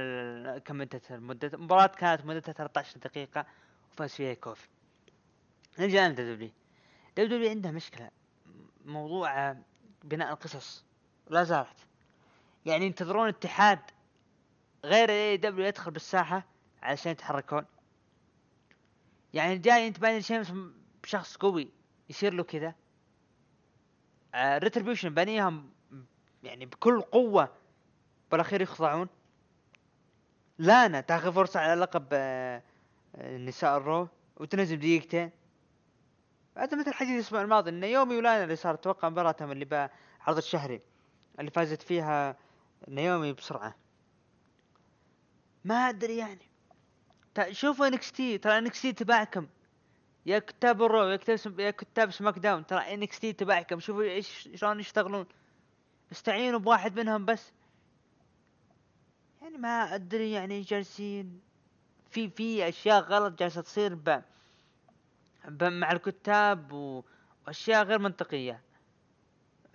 كم انتهت المدة المباراة كانت مدتها 13 دقيقة. وفاز فيها كوفي نرجع لدبليو. دبليو عندها مشكلة موضوع آه، بناء القصص. لا زالت. يعني ينتظرون اتحاد غير اي دبليو يدخل بالساحة علشان يتحركون. يعني جاي أنت باين شيمس بشخص قوي يصير له كذا. آه ريتربيوشن بانيهم يعني بكل قوة بالأخير يخضعون. لانا تاخذ فرصة على لقب آه، آه، نساء الرو وتنزل دقيقتين بعد مثل حديث الأسبوع الماضي إن نايومي ولانا اللي صار أتوقع مباراتهم اللي بعرض الشهري اللي فازت فيها نايومي بسرعة. ما أدري يعني. شوفوا NXT ترى NXT تبعكم. يا كتاب ال Raw يا كتاب سم... يا كتاب SmackDown ترى NXT تبعكم. شوفوا إيش شلون يشتغلون. استعينوا بواحد منهم بس. يعني ما أدري يعني جالسين. في في أشياء غلط جالسة تصير ب... مع الكتاب و... وأشياء غير منطقية.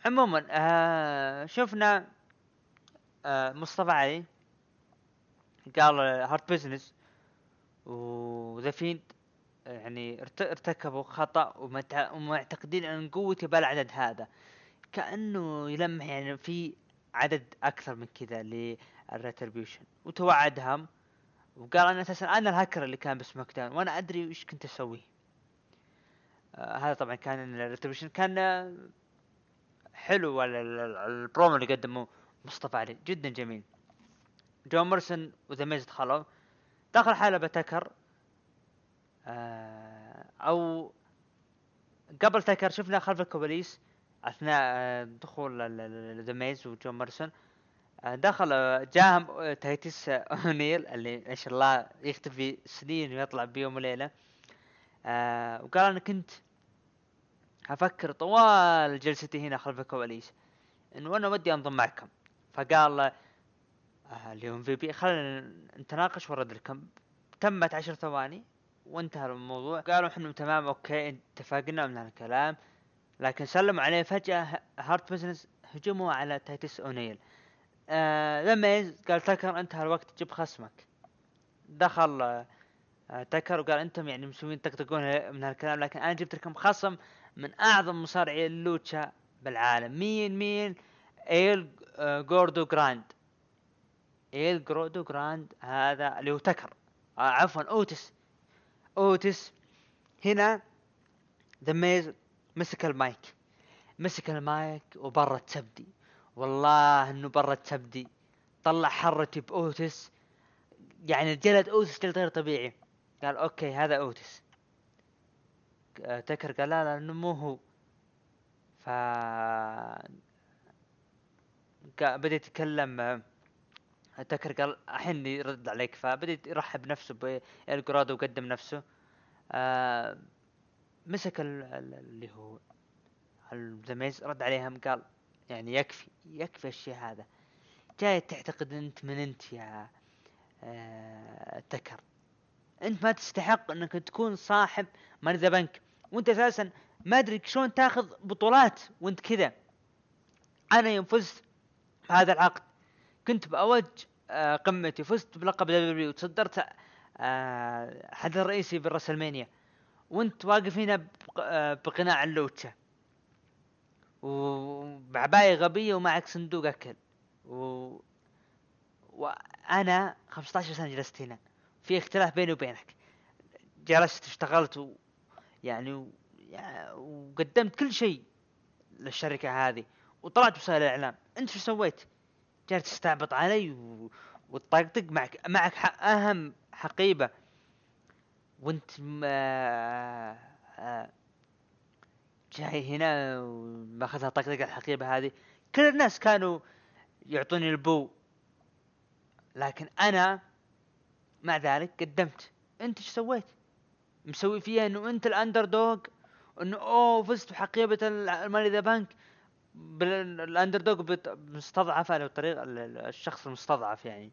عموما آه شفنا آه مصطفى علي قال Hurt Business و The Fiend يعني ارت- ارتكبوا ومتع- ومعتقدين أن قوتي بالعدد هذا. كأنه يلمح يعني في عدد أكثر من كذا لل Retribution وتوعدهم وقال أنا أساسا أنا الهاكر اللي كان ب SmackDown وأنا أدري إيش كنت أسوي. آه هذا طبعا كان ال Retribution كان آه، حلو ال- ال- ال- البرومو اللي قدموه مصطفى علي جدا جميل. جون موريسون و The Miz دخلوا دخل حلبة تكر آه أو قبل تكر شفنا خلف الكواليس أثناء آه، دخول The Miz وجون موريسون آه، دخل جاهم تايتس آه، اونيل اللي ما شاء الله يختفي سنين ويطلع بيوم وليلة. آه وقال أنا كنت أفكر طوال جلستي هنا خلف الكواليس انه أنا ودي أنضم معكم. فقال آه اليوم في بي خلينا نتناقش ورد لكم. تمت عشر ثواني وانتهى الموضوع. قالوا إحنا تمام okay اتفقنا من الكلام لكن سلموا عليه فجأة Hurt Business هجموا على تايتس اونيل آه لما قال تكر انتهى الوقت جيب خصمك. دخل آه تكر وقال أنتم يعني مسوين تقطقون من هالكلام لكن أنا جبت لكم خصم من أعظم مصارعي اللوتشا بالعالم. مين مين؟ إيل آه، جوردو جراند. إيل جوردو جراند هذا اللي هو تكر عفوا أوتس. أوتس هنا The Miz مسك المايك. مسك المايك وبرة تبدي. والله إنه برد تسبدي طلع حرتي بأوتس. يعني جلد أوتس جلد غير طبيعي. قال okay هذا أوتس. آه، تكر قال لا لا إنه مو هو. ف بدأ يتكلم. تكر قال الحين يرد عليك. فبدأ يرحب نفسه بالجرادو وقدم نفسه. مسك ال- ال- اللي هو الزميز رد عليهم قال يعني يكفي يكفي الشيء هذا. جاي تعتقد أنت من أنت يا آه تكر. أنت ما تستحق أنك تكون صاحب ذا بنك. وأنت أساسا ما أدري شلون تأخذ بطولات وأنت كذا. أنا يوم فزت بهذا العقد كنت بأوج آه قمتي. فزت بلقب دبليو وتصدرت آه حدث رئيسي بالرسلمانيا وأنت واقف هنا آه، بقناع اللوتشا وبعباية غبية ومعك صندوق أكل. و... وأنا 15 سنة جلست هنا. في اختلاف بيني وبينك. جلست اشتغلت و... يعني و... يع- وقدمت كل شيء للشركة هذه. وطلعت بوسائل الإعلام. أنت شو سويت؟ جالس تستعبط علي و... وتطقطق معك. معك ح... أهم حقيبة. وأنت م... آه... جاي هنا وماخذها طقطقة الحقيبة هذه. كل الناس كانوا يعطوني البو. لكن أنا مع ذلك قدمت. أنت إيش سويت؟ مسوي فيها إنه أنت ال underdog إنه أوه فزت بحقيبة ال Money in the Bank. بال underdog بت- مستضعفة له طريقة ال- ال- الشخص المستضعف يعني.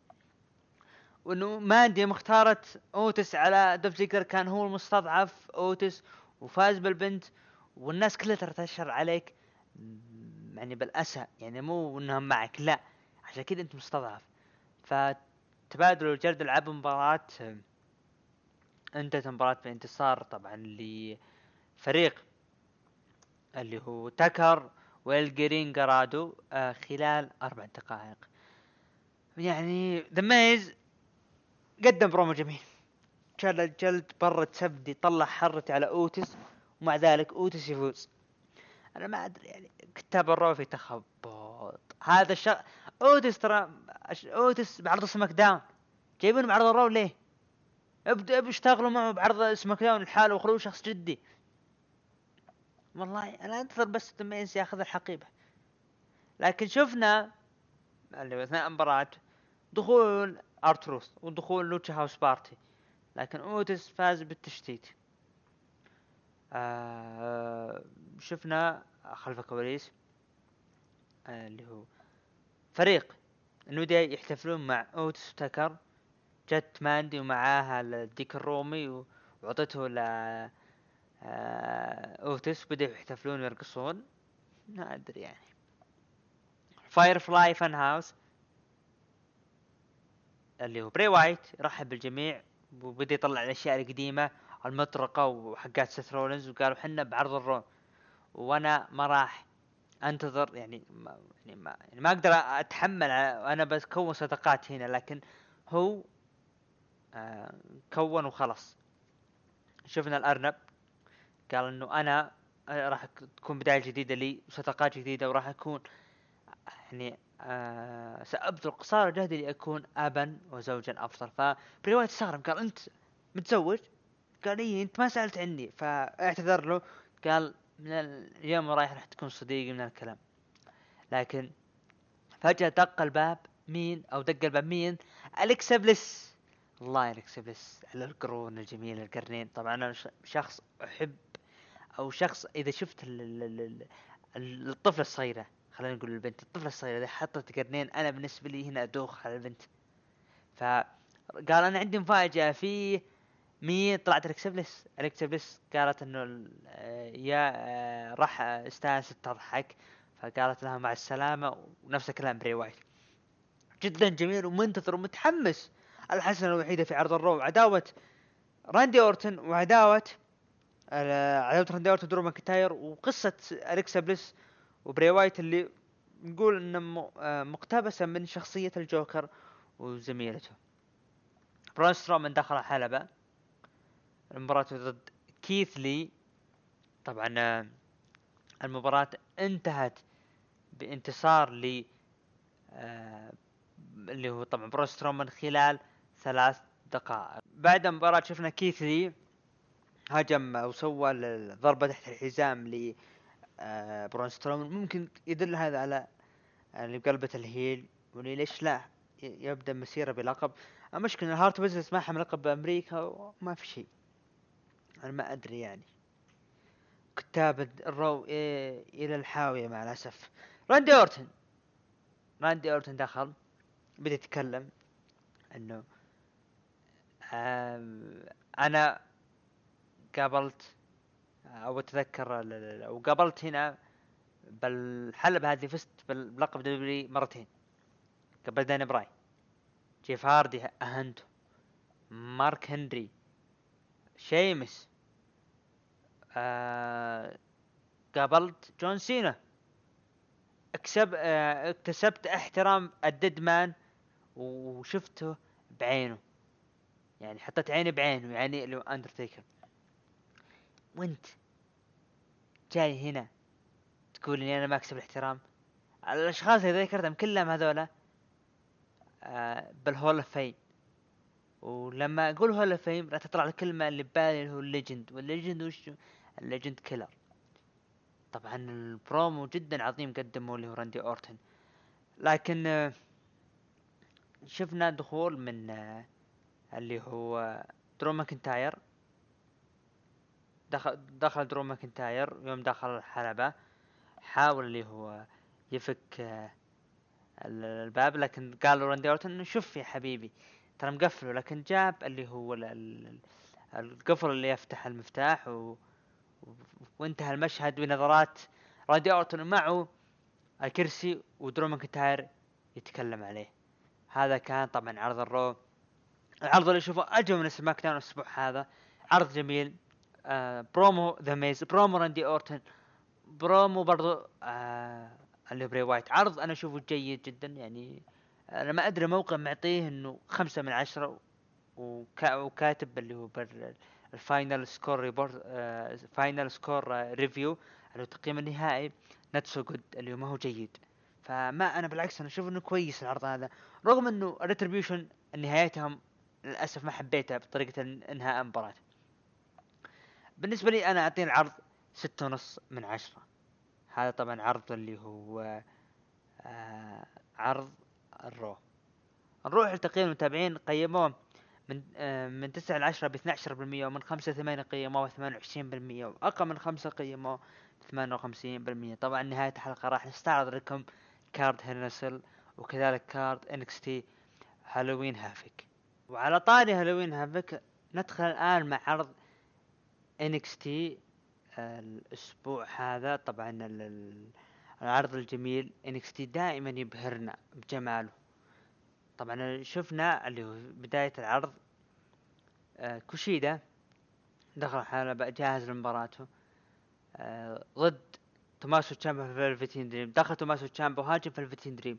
وإنه ماندي مختارت أوتس على دوف كان هو المستضعف أوتس وفاز بالبنت. والناس كلها ترى تشهر عليك يعني بالأسى يعني مو إنهم معك لا عشان كذا أنت مستضعف. فتبادلوا الجلد لعبوا مباراة انتهت المباراة بانتصار طبعا لفريق اللي هو تكر والجران جوردو آه خلال أربع دقائق. يعني The Miz قدم برومو جميل. شال الجلد برد تسبدي طلع حرتي على اوتس ومع ذلك اوتس يفوز؟ أنا ما أدري يعني كتاب ال Raw في تخبط. هذا الشغ اوتس ترى؟ اوتس بعرض SmackDown؟ جايبينه بعرض ال Raw ليه؟ ابدأ اشتغلوا معه بعرض SmackDown لحاله وخلوه شخص جدي. والله أنا أنتظر بس The Miz يأخذ الحقيبة. لكن شفنا اللي اثناء المباراة دخول آر تروث ودخول Lucha House Party. لكن اوتس فاز بالتشتيت. آه شفنا خلف الكواليس آه اللي هو فريق ال New Day يحتفلون مع اوتس وتكر جت ماندي ومعاها الديك الرومي وعطته ل آه أوتس. بدأوا يحتفلون ويرقصون. ما أدري يعني. Firefly Fun House اللي هو بري وايت رحب بالجميع وبدأ يطلع الأشياء القديمة. المطرقة وحقات سيث رولنز وقالوا حنا بعرض ال Raw وأنا ما راح أنتظر يعني ما يعني ما, يعني ما أقدر أتحمل أنا بكون صداقات هنا لكن هو آه كون وخلص شفنا الأرنب قال إنه أنا راح تكون بداية جديدة لي وصداقات جديدة وراح أكون يعني آه سأبذل قصارى جهدي لأكون أبا وزوجا أفضل. فبري وايت استغرب قال أنت متزوج؟ قال إيه أنت ما سألت عني. فاعتذر له قال من اليوم رايح راح تكون صديقي من الكلام. لكن فجأة دق الباب. مين؟ أو دق الباب. مين؟ أليكسا بليس الله أليكسا بليس على القرون الجميلة القرنين. طبعا أنا شخص أحب أو شخص إذا شفت الطفلة الصغيرة خلينا نقول البنت الطفلة الصغيرة إذا حطت قرنين أنا بالنسبة لي هنا أدوخ على البنت. فقال أنا عندي مفاجأة في مين طلعت الكسبلس الكسبلس قالت إنه يا آه، راح استانست تضحك فقالت لها مع السلامة ونفس الكلام بري وايت جدا جميل ومنتظر ومتحمس. الحسنة الوحيدة في عرض ال Raw عداوة راندي أورتن وعداوة آه، عداوة راندي أورتن درو ماكنتاير وقصة الكسا بليس وبري وايت اللي نقول انه آه، مقتبسة من شخصية الجوكر وزميلته. برون سترومان دخل الحلبة المباراة ضد كيث لي. طبعا آه، المباراة انتهت بانتصار ل آه، اللي هو طبعا برون سترومان خلال ثلاث دقائق. بعد المباراة شفنا كيث لي هجم وسوى ضربة تحت الحزام ل آه برون سترومان. ممكن يدل هذا على اللي بقلبة ال heel وليش لا يبدأ مسيرة بلقب. المشكلة إن Hurt Business ما حمل لقب بأمريكا وما في شيء. أنا ما أدري يعني. كتاب ال Raw إيه إلى الحاوية مع الأسف. راندي أورتن. راندي أورتن دخل. بدأ يتكلم إنه أنا قابلت أو أتذكر وقابلت هنا بالحلبة هذه فزت بلقب W مرتين. قبل دانيل براين. جيف هاردي اهنته مارك هنري. شيمس. آه قابلت جون سينا. اكسب آه اكتسبت احترام ال Dead Man وشفته بعينه. يعني حطيت عيني بعينه يعني اللي اندرتيكر وانت جاي هنا تقول اني أنا ما اكسب الاحترام؟ الأشخاص اللي ذكرتهم كلهم هذولا آه بال Hall of Fame ولما أقول Hall Fame راح تطلع الكلمة اللي ببالي اللي هو ال Legend وال Legend وش؟ ال Legend Killer طبعا البرومو جدا عظيم قدمه اللي هو راندي أورتن. لكن آه شفنا دخول من آه اللي هو درو ماكنتاير. دخل دخل درو ماكنتاير. يوم دخل الحلبة حاول اللي هو يفك آه، الباب لكن قال راندي أورتن شوف يا حبيبي ترى مقفله لكن جاب اللي هو القفل اللي يفتح المفتاح و... وانتهى المشهد بنظرات راندي اورتن معه الكرسي ودرو ماكنتاير يتكلم عليه. هذا كان طبعا عرض ال Raw العرض اللي اشوفه أجمل من SmackDown الأسبوع هذا. عرض جميل. آه برومو ذا ميز برومو راندي اورتن برومو برضو آه اللي بري وايت. عرض أنا أشوفه جيد جدا يعني أنا ما أدري موقع معطيه إنه خمسة من عشرة وكا وكاتب اللي هو ال final score report آه final score آه review اللي هو التقييم النهائي not so good اللي هو ما هو جيد. فما أنا بالعكس أنا أشوف إنه كويس العرض هذا. رغم إنه Retribution نهايتهم للأسف ما حبيتها بطريقة إنهاء المباراة. بالنسبة لي أنا اعطيني العرض ستة ونص من عشرة. هذا طبعا عرض اللي هو آه عرض ال Raw نروح لتقييم المتابعين قيموه من آه من تسعة لعشرة باثنى عشر بالمية ومن خمسة ثمانية قيموه ثمانية وعشرين بالمية وأقل من خمسة قيموه ثمانية وخمسين بالمية. طبعا نهاية الحلقة راح نستعرض لكم card Hell in a Cell وكذلك card NXT Halloween Havoc. وعلى طاري Halloween Havoc ندخل الآن مع عرض NXT الأسبوع هذا. طبعا ال- ال- العرض الجميل NXT دائما يبهرنا بجماله. طبعا شفنا اللي هو بداية العرض آه، كوشيدا دخل حلبة جاهز لمباراته. آه، ضد توماسو تشامبا في فلفتين دريم دخل توماسو تشامبا وهاجم في فلفتين دريم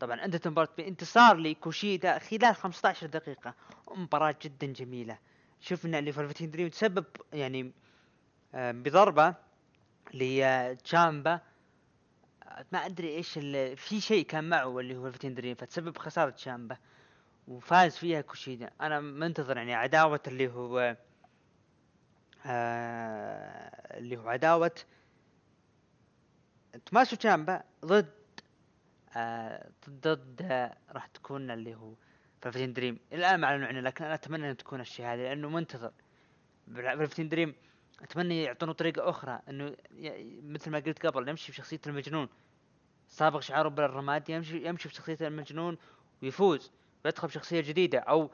طبعا انتهت المباراة بانتصار لكوشيدا خلال 15 دقيقة. مباراة جدا جميلة. شفنا اللي فلفتين دريم تسبب يعني آه، بضربة لتشامبا ما أدري إيش اللي في شيء كان معه اللي هو فلفتين دريم فتسبب خسارة تشامبا وفاز فيها كوشيدا. أنا منتظر يعني عداوة اللي هو آه اللي هو عداوة توماسو تشامبا ضد آه ضد آه راح تكون اللي هو فلفتين دريم. الآن ما اعلنوا عنه لكن أنا أتمنى أن تكون الشيء هذا لأنه منتظر. فلفتين دريم أتمنى يعطونه طريقة أخرى إنه مثل ما قلت قبل يمشي بشخصية المجنون. سابق شعاره بالرماد يمشي يمشي بشخصية المجنون ويفوز ويدخل بشخصية جديدة أو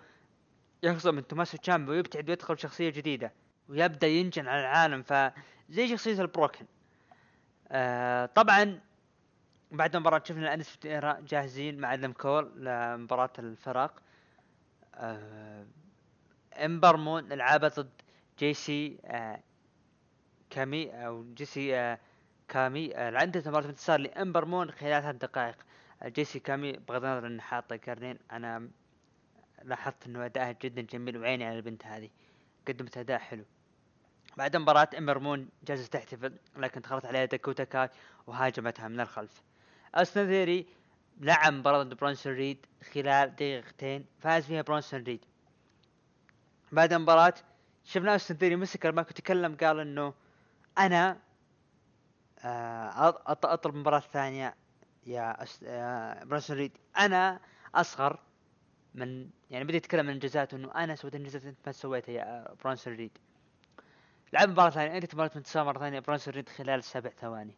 يخصم من توماسو تشامبا ويبتعد ويدخل بشخصية جديدة ويبدأ ينجن على العالم فزي شخصية البروكن. آه طبعا بعد المباراة شفنا ايرا جاهزين مع أدم كول لمباراة الفرق. آه امبر مون لعبة ضد جي سي آه كامي أو جي سي آه كامي آه انتهت مباراة انتصار لإمبر مون خلال ثلاث دقائق. آه جي سي كامي بغض النظر إنه حاطة قرنين أنا لاحظت إنه اداءها جدا جميل وعيني على البنت هذه. قدمت أداء حلو. بعد مباراة إمبر مون جالسة تحتفل لكن دخلت عليها داكوتا كاي وهاجمتها من الخلف. أستون ثيري لعب مباراة ضد برونسون ريد خلال دقيقتين فاز فيها برونسون ريد. بعد المباراة شفنا أستون ثيري مسك المايك وتكلم قال إنه أنا آه، أطلب مباراة ثانية يا أس... يا برونسون ريد. أنا أصغر من يعني بدا يتكلم عن انجازاته انه أنا سويت انجازات أنت ما سويتها يا برونسون ريد. لعب مباراة ثانية انتهت مباراة انتصار مرة ثانية برونسون ريد خلال سبع ثواني.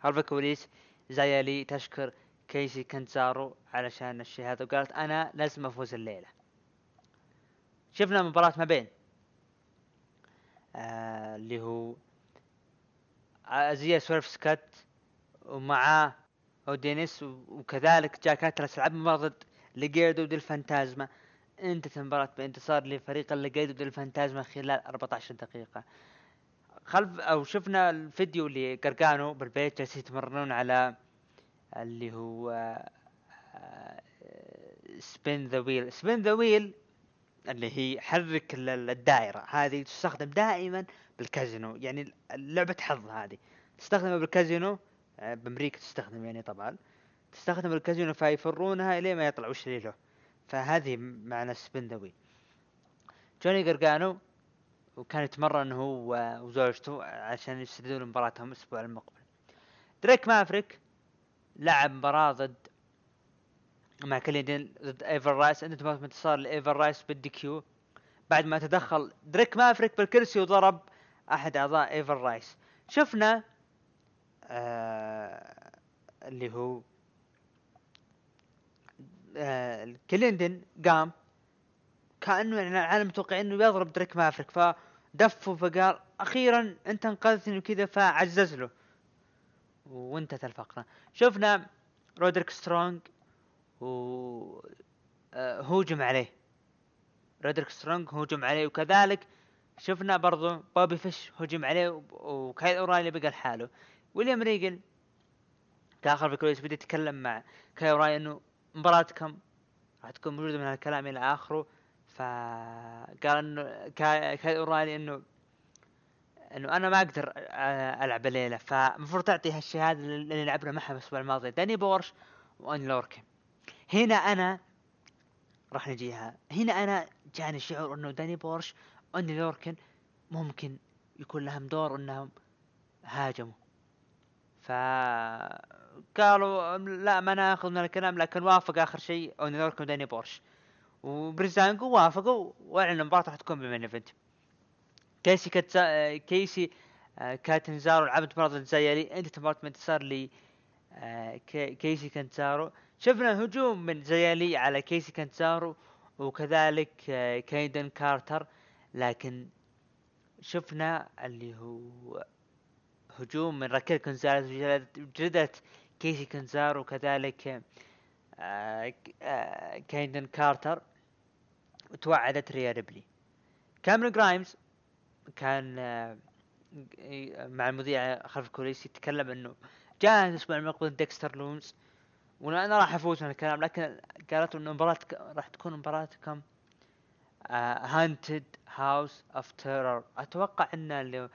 خلف الكواليس زايا لي تشكر كيسي كنتزارو علشان الشيء هذا وقالت أنا لازم أفوز الليلة. شفنا مباراة ما بين آه اللي هو ايزايا سويرف سكوت ومعاه اودينيس وكذلك جاك أتلس لعب مباراة ضد ليجيردو دي الفانتازما انتهت المباراة بانتصار لفريق الليجيردو دي الفانتازما خلال 14 دقيقة. خلف أو شفنا الفيديو اللي قرقانو بالبيت جالسين يتمرنون على اللي هو spin the wheel. Spin the wheel اللي هي حرك ال- الدائرة. هذه تستخدم دائما بالكازينو. يعني لعبة حظ هذه. تستخدمها بالكازينو؟ آه، بأمريكا تستخدم يعني طبعا. تستخدم الكازينو فيفرونها الين ما يطلع وش له. فهذه معنى wheel جوني قرقانو وكان يتمرن هو وزوجته عشان يستعدون لمباراتهم الأسبوع المقبل. دريك مافريك لعب مباراة ضد مع كليدن ضد إيفر رايس. انت انتصار لإيفر رايس بال DQ. بعد ما تدخل دريك مافريك بالكرسي وضرب أحد أعضاء ايفر رايس. شفنا آه اللي هو آه كليندن قام كأنه يعني العالم متوقع إنه يضرب دريك مافريك فدفه فقال أخيرا أنت أنقذتني وكذا فعزز له وانتهت الفقرة. شفنا رودريك سترونج و آه، هوجم عليه. رودريك سترونج هجم عليه وكذلك شفنا برضو بوبي فيش هجم عليه وكايل أورايلي بقى لحاله. ويليام ريجل داخل في الكواليس بدأ يتكلم مع كايل أورايلي إنه مباراتكم راح تكون موجودة من هالكلام إلى آخره. فقال إنه كاي كايل أورايلي انه إنه أنا ما أقدر آه، ألعب الليلة. فالمفروض تعطي هذا اللي لعبنا معها الأسبوع الماضي. داني بورش وأوني لوركن. هنا أنا راح نجيها. هنا أنا جاني شعور إنه داني بورش وأوني لوركن ممكن يكون لهم دور إنهم هاجموا. فقالوا لا ما نأخذ من الكلام لكن وافق آخر شيء اوني لوركن وداني بورش. وبريزانجو وافقوا واعلنوا المباراة راح تكون بال main event. كيسي كتزا... كيسي آه، كاتنزارو لعبت مباراة زايالي انت مباراة من انتصار لي آه، كي- كيسي كانتزارو شفنا هجوم من زيالي على كيسي كانتزارو وكذلك آه، كايدن كارتر. لكن شفنا اللي هو هجوم من راكيل كونزاليز وجلدت- كيسي كانتزارو وكذلك آه، آه، كايدن كارتر وتوعدت ريا ريبلي. كاميرون جرايمز كان آه، مع المذيع خلف الكواليس يتكلم إنه جاهز الأسبوع المقبل ديكستر لوميس وأنا راح أفوز من الكلام لكن قالت إنه مباراة راح تكون مباراتكم haunted house of terror أتوقع إن.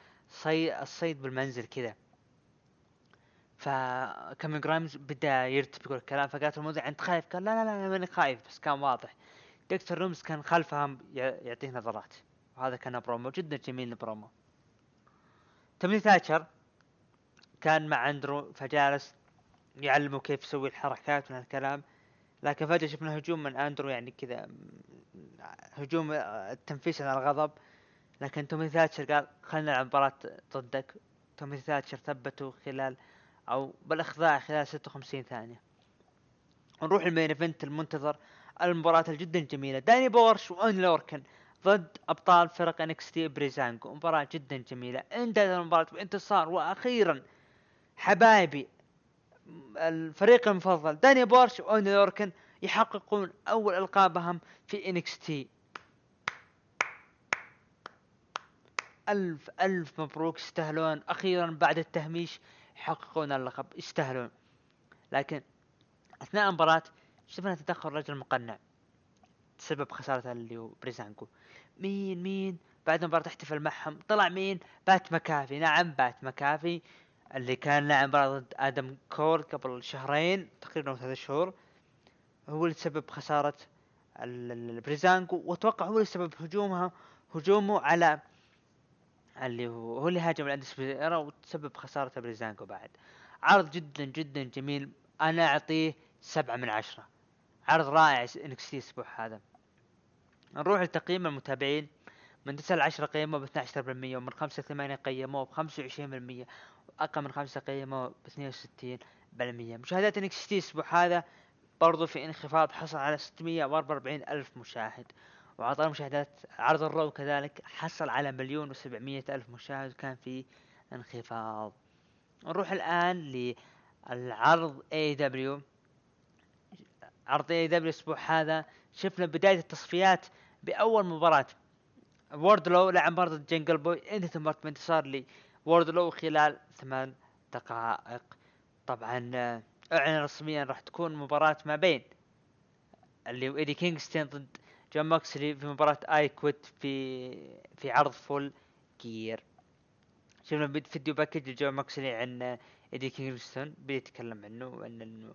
الصيد بالمنزل كذا فكاميرون جرايمز بدأ يرتب الكلام فقالت المذيع أنت خايف؟ قال لا لا لا ماني خايف بس كان واضح. ديكستر لوميس كان خلفهم ي- يعطيه نظرات. وهذا كان برومو جدا جميل البرومو. تومي ثاتشر كان مع أندرو فجالس يعلمه كيف يسوي الحركات من الكلام لكن فجأة شفنا هجوم من أندرو يعني كذا هجوم آه، التنفيس على الغضب. لكن تومي ثاتشر قال خلينا نلعب مباراة ضدك. تومي ثاتشر ثبته خلال أو بالإخضاع خلال 56 ثانية. نروح ال main event المنتظر. المباراة الجدا جميلة. داني بورش وأوني لوركن ضد أبطال فرق NXT بريزانجو مباراة جدا جميلة. إنتهت المباراة بانتصار. وأخيرا حبايبي الفريق المفضل داني بورش وأوني لوركن يحققون أول ألقابهم في NXT. ألف ألف مبروك يستاهلون أخيرا بعد التهميش يحققون اللقب يستاهلون لكن أثناء المباراة شفنا تدخل رجل مقنع تسبب خسارة اللي هو بريزانجو مين مين؟ بعد المباراة تحتفل معهم. طلع مين؟ بات مكافي نعم بات مكافي اللي كان لاعب مباراة ضد آدم كول قبل شهرين تقريبا ثلاث شهور. هو اللي سبب خسارة ال- ال- البريزانجو وأتوقع هو اللي سبب هجومها هجومه على اللي هو هو اللي هاجم ال Undisputed Era وتسبب خسارة بريزانجو بعد. عرض جدا جدا جميل. أنا أعطيه سبعة من عشرة. عرض رائع NXT الأسبوع هذا. نروح لتقييم المتابعين. من 9 ل 10 قيموه ب 12% ومن 5 ل 8 قيموه ب 25% وأقل من 5 قيموه ب 62% مشاهدات NXT الأسبوع هذا برضو في انخفاض حصل على 644 ألف مشاهد وعطى مشاهدات عرض ال Raw كذلك حصل على مليون وسبعمية ألف مشاهد وكان في انخفاض. نروح الآن للعرض اي دبليو عرض اي دبليو الأسبوع هذا شفنا بداية التصفيات بأول مباراة. ووردلو لعب مباراة جنجل بوي انتهت المباراة بانتصار لي ووردلو خلال ثمان دقائق. طبعا اعلن رسميا راح تكون مباراة ما بين اللي هو إيدي كينغستون ضد جون ماكسلي في مباراة I Quit في في عرض Full Gear شفنا video package لجون ماكسلي عن إيدي كينغستون بيتكلم عنه ان إنه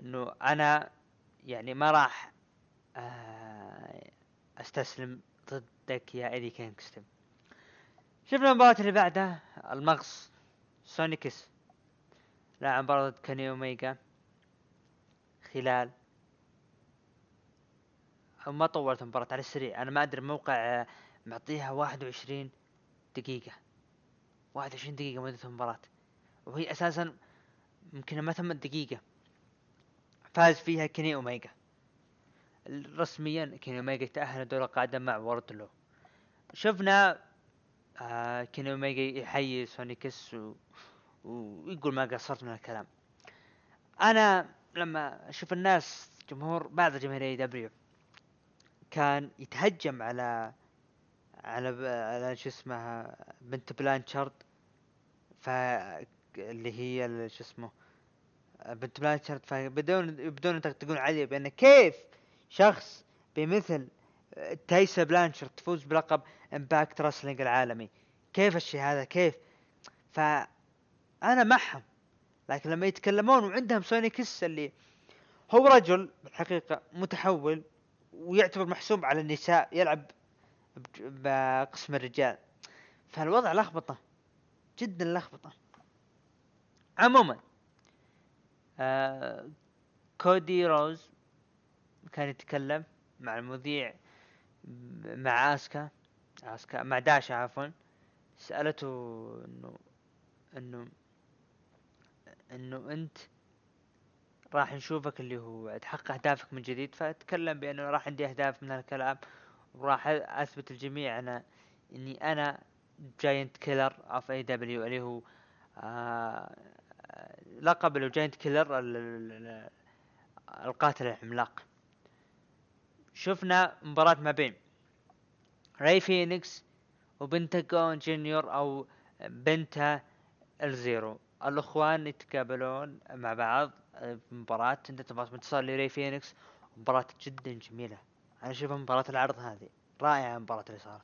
إنه أنا يعني ما راح آه، أستسلم ضدك يا إيدي كينغستون. شفنا المباراة اللي بعدها المغص سوني كيس. لاعب مباراة ضد كيني اوميجا خلال. ما طولت المباراة على السريع أنا ما أدري الموقع آه، معطيها واحد وعشرين دقيقة. واحد وعشرين دقيقة مدة المباراة. وهي أساسا يمكن ما تمت دقيقة. فاز فيها كيني اوميجا رسميا كيني اوميجا تأهل دور القادم مع وردلو شفنا آه كيني اوميجا يحيي سوني كيس و... ويقول ما قصرت من الكلام. أنا لما أشوف الناس جمهور بعض جماهير دبليو كان يتهجم على على. على شو اسمها بنت بلانشارد. ف اللي هي شو اسمه بنت بلانشارد. فبدون بدون يطقطقون عليه بأن كيف شخص بمثل تيسا بلانشارد تفوز بلقب Impact Wrestling العالمي؟ كيف الشيء هذا؟ كيف؟ ف أنا معهم لكن لما يتكلمون وعندهم سونيكس اللي هو رجل بالحقيقة متحول ويعتبر محسوب على النساء يلعب بقسم الرجال. فالوضع لخبطة جدا لخبطة. عموما آه كودي روز كان يتكلم مع المذيع مع آسكا آسكا مع داشا عفوا سألته إنه إنه إنه أنت راح نشوفك اللي هو تحقق أهدافك من جديد فتكلم بأنه راح عندي أهداف من هالكلام وراح أثبت الجميع أنا إني أنا Giant Killer of AEW اللي هو لقب له Giant Killer القاتل العملاق. شفنا مباراة ما بين راي فينيكس وبنتاجون جونيور أو بنتا الزيرو الأخوان يتقابلون مع بعض في مباراة انت تبغى انتصار لري فينيكس مباراة جدا جميلة. أنا اشوفها مباراة العرض هذه رائعة المباراة اللي صارت.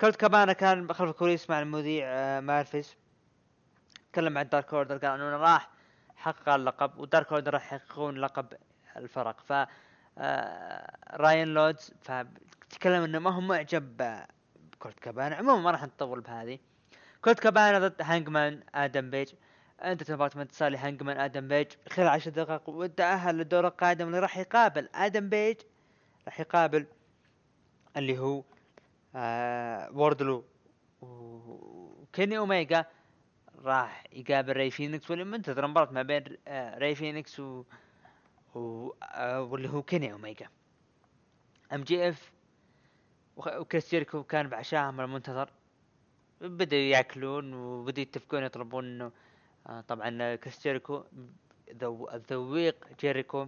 كولت كابانا كان خلف الكواليس مع المذيع آه، مارفيز. تكلم مع Dark Order قال إنه راح حقق اللقب و Dark Order راح يحققون لقب الفرق. ف آه، رينولدز فتكلم إنه ما هو معجب بكولت كابانا. عموما ما راح نطول بهذه. كولت كابانا ضد هانجمان آدم بيج. أنت تبغى انتصار لهانجمان آدم بيج. خلال عشر دقائق وتأهل للدور القادم اللي راح يقابل آدم بيج. راح يقابل اللي هو آه ووردلو وكيني اوميجا راح يقابل راي فينيكس واللي منتظر مباراة ما بين آه راي فينيكس و, و... آه واللي هو كيني اوميجا MJF وكريس جيريكو كان بعشاهم المنتظر. بدأوا يأكلون وبدأوا يتفقون يطلبون إنه آه طبعا كريس جيريكو الذويق جيريكو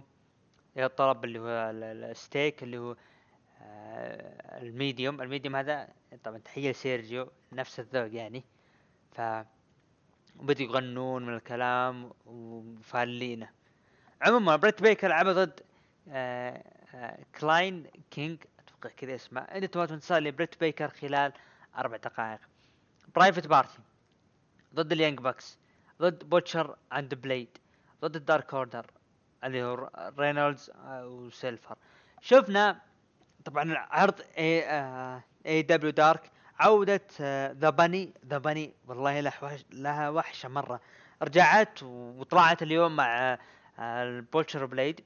طلب اللي هو الستيك اللي هو آه ال medium. ال medium هذا طبعا تحية لسيرجيو نفس الذوق يعني. ف وبدوا يغنون من الكلام وفالينه عموما بريت بيكر لعب ضد آه كايلين كينج أتوقع كذا اسمه. انت تبغى تنتصر لبريت بيكر خلال أربع دقائق. Private Party ضد ال Young Bucks ضد Butcher and Blade ضد ال Dark Order اللي هو رينولدز وسيلفر شفنا طبعا عرض AEW Dark عودة The Bunny The Bunny والله لها لها وحشة مرة. رجعت وطلعت اليوم مع ال Butcher Blade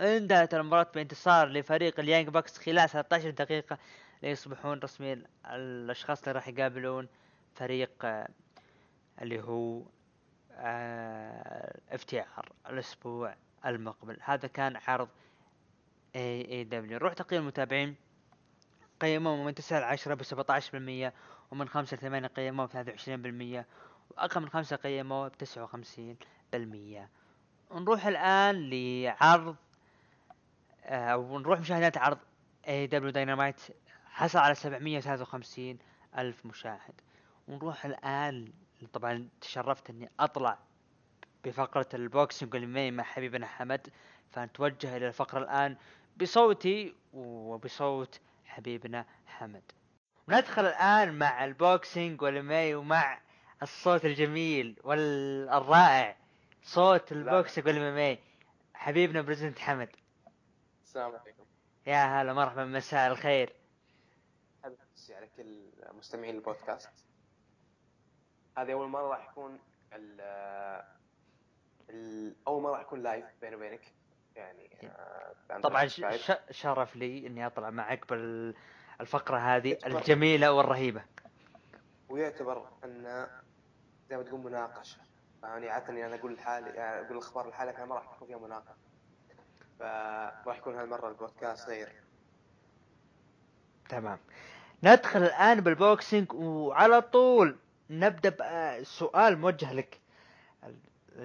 انتهت المباراة بانتصار لفريق ال Young Bucks خلال 13 دقيقة. ليصبحون رسميا الأشخاص اللي راح يقابلون فريق آه، اللي هو FTR الأسبوع المقبل. هذا كان عرض AEW نروح تقييم المتابعين. قيموه من تسعة لعشرة بسبعة بالمية ومن خمسة لثمانية قيموه بثلاثة وعشرين بالمية وأقل من خمسة قيموه بتسعة وخمسين بالمية. نروح الآن لعرض آه ونروح مشاهدات عرض AEW Dynamite حصل على سبعمية وثلاثة وخمسين ألف مشاهد. ونروح الآن طبعا تشرفت إني أطلع بفقرة ال boxing وال MMA مع حبيبنا حمد. فنتوجه إلى الفقرة الآن بصوتي وبصوت حبيبنا حمد. ندخل الآن مع ال boxing وال MMA ومع الصوت الجميل والرائع صوت ال boxing وال MMA حبيبنا president حمد. السلام عليكم. يا هلا مرحبا مساء الخير. امسي على كل مستمعين البودكاست هذه أول مرة راح يكون ال ال أول مرة راح يكون لايف بيني وبينك. يعني آه، طبعا ش- شرف لي إني أطلع معك بالفقرة هذه الجميلة والرهيبة. ويعتبر أن زي ما تقول مناقشة. يعني عادة أنا أقول الحال يعني أقول الأخبار لحالك أنا ما راح يكون فيها مناقشة. فراح يكون هالمرة البودكاست غير. تمام. ندخل الآن بال boxing وعلى طول نبدأ بسؤال موجه لك.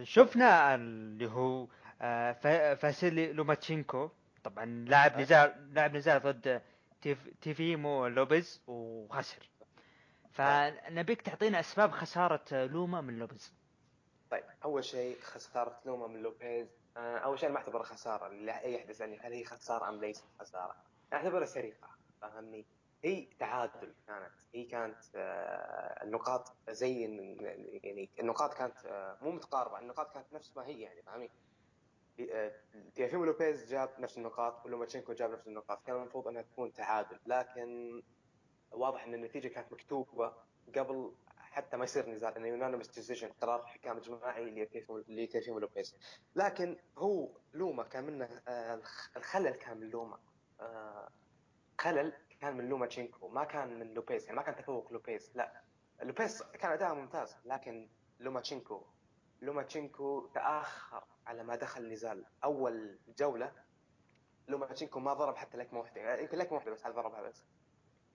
شفنا اللي هو آه، فاسيلي لوماتشينكو. طبعا لاعب نزال لاعب نزال ضد تيف تيوفيمو لوبيز وخسر. فنبيك تعطينا أسباب خسارة لوما من لوبيز. طيب أول شيء خسارة لوما من لوبيز آه، أول شيء ما أعتبرها خسارة أي أحد يسألني هل هي خسارة أم ليست خسارة؟ أعتبرها سرقة فاهمني؟ هي تعادل. كانت هي كانت آه، النقاط زي يعني النقاط كانت آه، مو متقاربة النقاط كانت نفس ما هي يعني فاهمين آه، تيوفيمو لوبيز جاب نفس النقاط ولوماتشينكو جاب نفس النقاط كان المفروض إنها تكون تعادل لكن واضح إن النتيجة كانت مكتوبة قبل حتى ما يصير نزال إنه unanimous decision قرار حكام جماعي لتيوفيمو لوبيز. لكن هو لوما كان منه الخلل كان من لوما خلل كان من لوماتشينكو ما كان من لوبيز يعني ما كان تفوق لوبيز لا. لوبيز كان أداءه ممتاز لكن لوماتشينكو لوماتشينكو تأخر على ما دخل النزال أول جولة لوماتشينكو ما ضرب حتى لكمة واحدة يمكن لكمة واحدة بس هذا ضربها بس.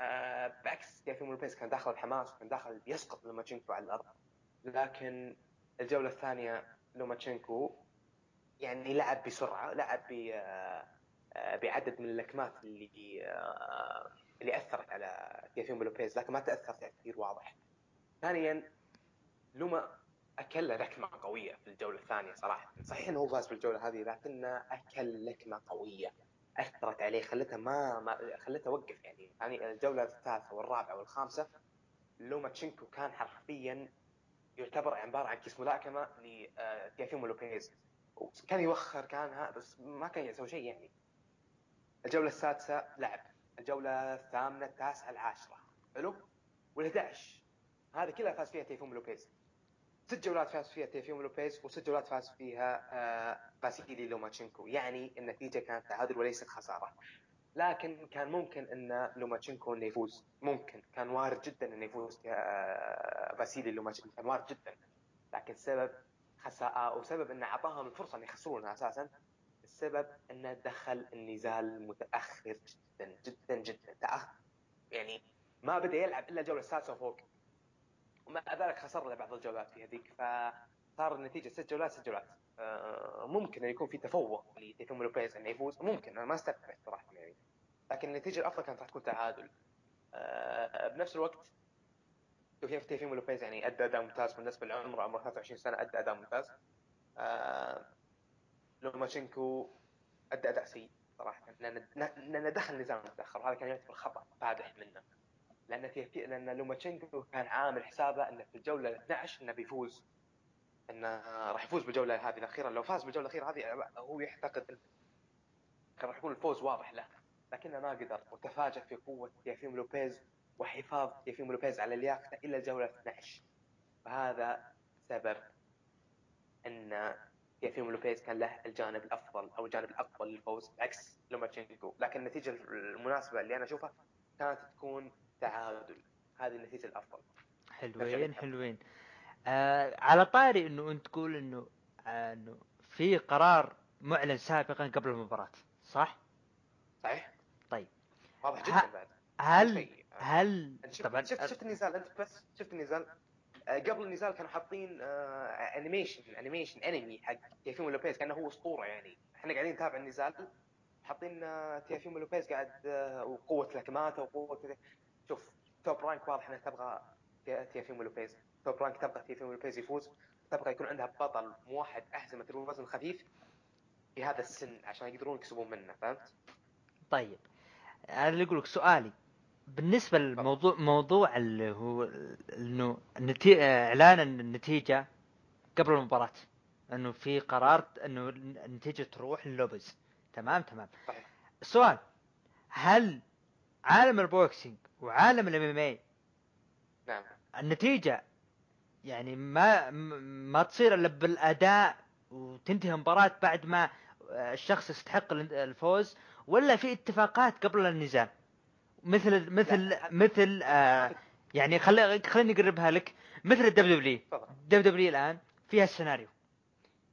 آه بعكس تيافيمو لوبيز كان داخل الحماس وكان داخل يسقط لوماتشينكو على الأرض. لكن الجولة الثانية لوماتشينكو يعني لعب بسرعة لعب ب آه، بعدد من اللكمات اللي آه، اللي أثرت على تيافيمو لوبيز لكن ما تأثر تأثير واضح. ثانيا لوما أكل لكمة قوية في الجولة الثانية صراحة. صحيح إنه هو فاز بالجولة هذه لكنه أكل لكمة قوية. أثرت عليه خلته ما, ما خلته وقف يعني. يعني الجولة الثالثة والرابعة والخامسة لوماتشينكو كان حرفيا يعتبر عبارة عن كيس ملاكمة لتيافيمو لوبيز. كان يوخر كان بس ما كان يسوي شيء يعني. الجولة السادسة لعب الجولة الثامنة التاسعة العاشرة. حلو؟ وال11 هذه كلها فاز فيها تيفيمو لوبيز ست جولات فاز فيها تيفيمو لوبيز وست جولات فاز فيها آه فاسيلي لوماتشينكو. يعني النتيجة كانت تعادل وليست خسارة. لكن كان ممكن إن لوماتشينكو إنه يفوز. ممكن. كان وارد جدا إنه يفوز آه باسيلي لوماتشينكو. كان وارد جدا. لكن السبب خساء وسبب انه أعطاهم الفرصة ان يخسرونها أساسا السبب انه دخل النزال متأخر جدا جدا جدا. تاخر يعني ما بدأ يلعب إلا الجوله السادسه وفوق. ومع ذلك خسر له بعض الجولات في هذيك فصار النتيجة ست جولات ست جولات. آه، ممكن يكون في تفوق لتيفيمو لوبيز انه يفوز. ممكن أنا ما استبعد صراحة يعني. لكن النتيجة الأفضل كانت راح تكون تعادل. آه، بنفس الوقت كيف تيفيمو لوبيز يعني أدى أداء ممتاز. بالنسبة لعمره عمره 23 سنة أدى أداء ممتاز. لوماتشينكو أدى أداء سيء صراحة. لأن دخل نزال متأخر. وهذا كان يعتبر خطأ فادح منه. لأن في لأن لوماتشينكو كان عامل حسابه إنه في الجولة 12 إنه بيفوز. إنه راح يفوز بالجولة هذه الأخيرة. لو فاز بالجولة الأخيرة هذه هو يعتقد كان راح يكون الفوز واضح له. لكنه ما قدر. وتفاجأ في قوة تيافيمو لوبيز وحفاظ تيافيمو لوبيز على لياقته إلى الجولة 12 فهذا سبب أن تيافيمو لوبيز كان له الجانب الأفضل أو الجانب الأقوى للفوز عكس لوماتشينكو لكن النتيجة المناسبة اللي أنا أشوفها كانت تكون تعادل. هذه النتيجة الأفضل. حلوين حلوين. آه على طاري إنه أنت تقول إنه آه إنه في قرار معلن سابقا قبل المباراة صح؟ صحيح. طيب. واضح جدا بعد. هل شيء. هل شفت طبعا شفت شفت النزال أنت بس شفت النزال. آه، قبل النزال كانوا حاطين آه، animation animation انمي حق تيافيمو لوبيز كأنه هو أسطورة يعني إحنا قاعدين نتابع النزال حاطين آه، تيافيمو لوبيز قاعد آه، وقوة لكماته وقوة. شوف توب رانك واضح إنها تبغى تي- تيافيمو لوبيز توب رانك تبغى تيافيمو لوبيز يفوز تبغى يكون عندها بطل موحد احزمه الوزن الخفيف في هذا السن عشان يقدرون يكسبون منه فهمت؟ طيب أنا اللي أقول لك سؤالي بالنسبة للموضوع موضوع اللي هو إنه النتي... إعلان النتيجة قبل المباراة. إنه في قرار إنه النتيجة تروح للوبيز تمام؟ تمام. صحيح. السؤال هل عالم ال boxing وعالم ال MMA نعم. النتيجة يعني ما ما تصير إلا بالأداء وتنتهي المباراة بعد ما الشخص يستحق ال- الفوز ولا في اتفاقات قبل النزال؟ مثل مثل لا. مثل آه يعني خلي خليني أقربها لك. مثل ال WW تفضل. W الآن فيها السيناريو.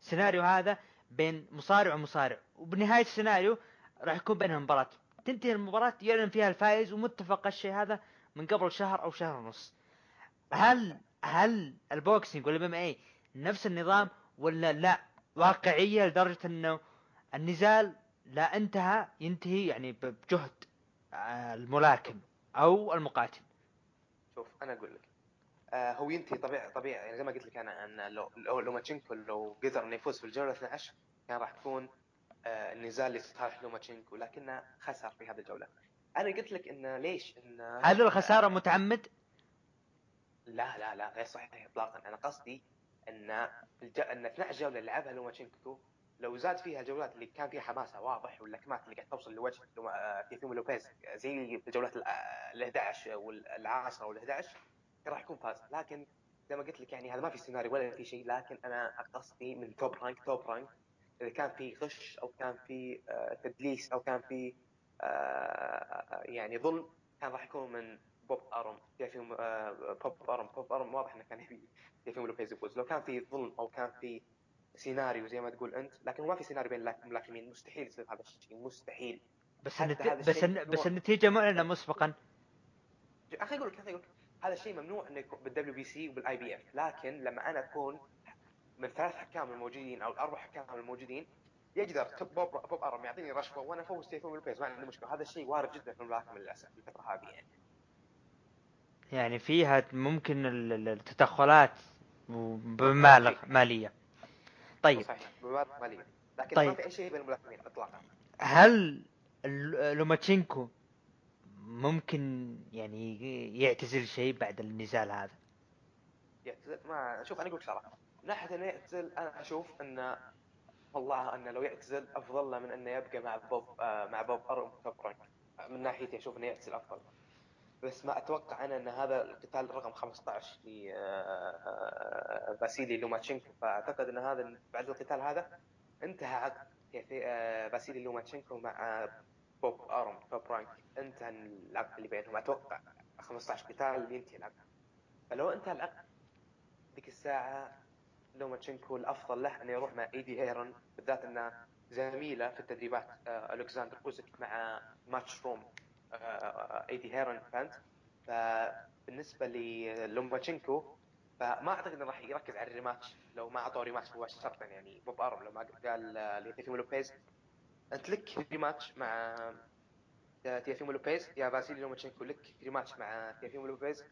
السيناريو هذا بين مصارع ومصارع. وبنهاية السيناريو راح يكون بينهم مباراة. تنتهي المباراة يعلن فيها الفائز ومتفق الشيء هذا من قبل شهر أو شهر ونص. هل هل ال boxing وال MMA نفس النظام ولا لا؟ واقعية لدرجة إنه النزال لا انتهى ينتهي يعني بجهد. الملاكم أو المقاتل. شوف أنا أقول لك. آه هو ينتهي طبيعي طبيعي. يعني زي ما قلت لك أنا أن لو لو لوماتشينكو لو قدر إنه يفوز في الجولة 12 كان راح تكون آه النزال لصالح لوماتشينكو لكنه خسر في هذه الجولة. أنا قلت لك انه ليش؟ إن هل الخسارة متعمد؟ لا لا لا غير صحيح اطلاقا. أنا قصدي إن الج... إن 12 جولة اللي لعبها لوماتشينكو لو زاد فيها الجولات اللي كان فيها حماسة واضح واللكمات اللي قاعد توصل لوجه لو- آه، تيفيمو لوبيز زي الجولات ال 11 والعاشره وال 11 كان راح يكون فاز. لكن زي ما قلت لك يعني هذا ما في سيناريو ولا في شيء لكن أنا قصدي من توب رانك توب رانك إذا كان في غش أو كان في آه، تدليس أو كان في آه، يعني ظلم كان راح يكون من بوب أرم. تيفيمو آه، بوب أرم. بوب أرم واضح إنه كان يبي تيفيمو لوبيز يفوز. لو كان في ظلم أو كان في سيناريو زي ما تقول أنت لكن ما في سيناريو بين الملاكمين مستحيل يصير هذا الشيء مستحيل. بس النت... بس الن... بس. النتيجة معلنه مسبقا. أخي أقول لك أخي أقول لك هذا الشيء ممنوع إنه يكون بالدبليو بي سي وبالاي بي اف لكن لما أنا أكون من ثلاث حكام الموجودين أو الاربع حكام الموجودين يقدر بوب بوب أرم يعطيني رشوة وأنا أفوز تيفيمو لوبيز ما عندي مشكلة. هذا الشيء وارد جدا في الملاكمة للأسف الفترة هذه يعني. يعني فيها ممكن ال- ال- التدخلات بمبالغ مالية. طيب. صحيح بمبالغ ماليه لكن طيب. ما في أي شيء بين الملاكمين اطلاقا. هل لوماتشينكو ممكن يعني يعتزل شيء بعد النزال هذا؟ يعتزل؟ ما شوف أنا أقول لك صراحة من ناحية إنه يعتزل أنا أشوف انه والله انه لو يعتزل أفضل له من إنه يبقى مع بوب آه مع بوب ارم Top Rank من ناحيتي أشوف إنه يعتزل أفضل. بس ما أتوقع أنا إن هذا القتال رقم 15 ل آه، آه، لوماتشينكو. فأعتقد إن هذا بعد القتال هذا انتهى عقد آه، باسيلي لوماتشينكو مع بوب أرم Top Rank. انتهى العقد اللي بينهم. أتوقع 15 قتال ينتهي العقد. فلو انتهى العقد ذيك الساعة لوماتشينكو الأفضل له أنه يروح مع إيدي هيرن بالذات أنه زميله في التدريبات ألكسندر أوزيك مع Matchroom. إيدي هيرن فهمت فبالنسبة للوماتشينكو فما أعتقد أنه راح يركز على ال rematch لو ما أعطوه rematch مباشرة يعني بوب أرم لو ما قال لتيفيمو لوبيز. أنت لك rematch مع تيفيمو لوبيز. يا باسيلي لوماتشينكو لك rematch مع تيفيمو لوبيز.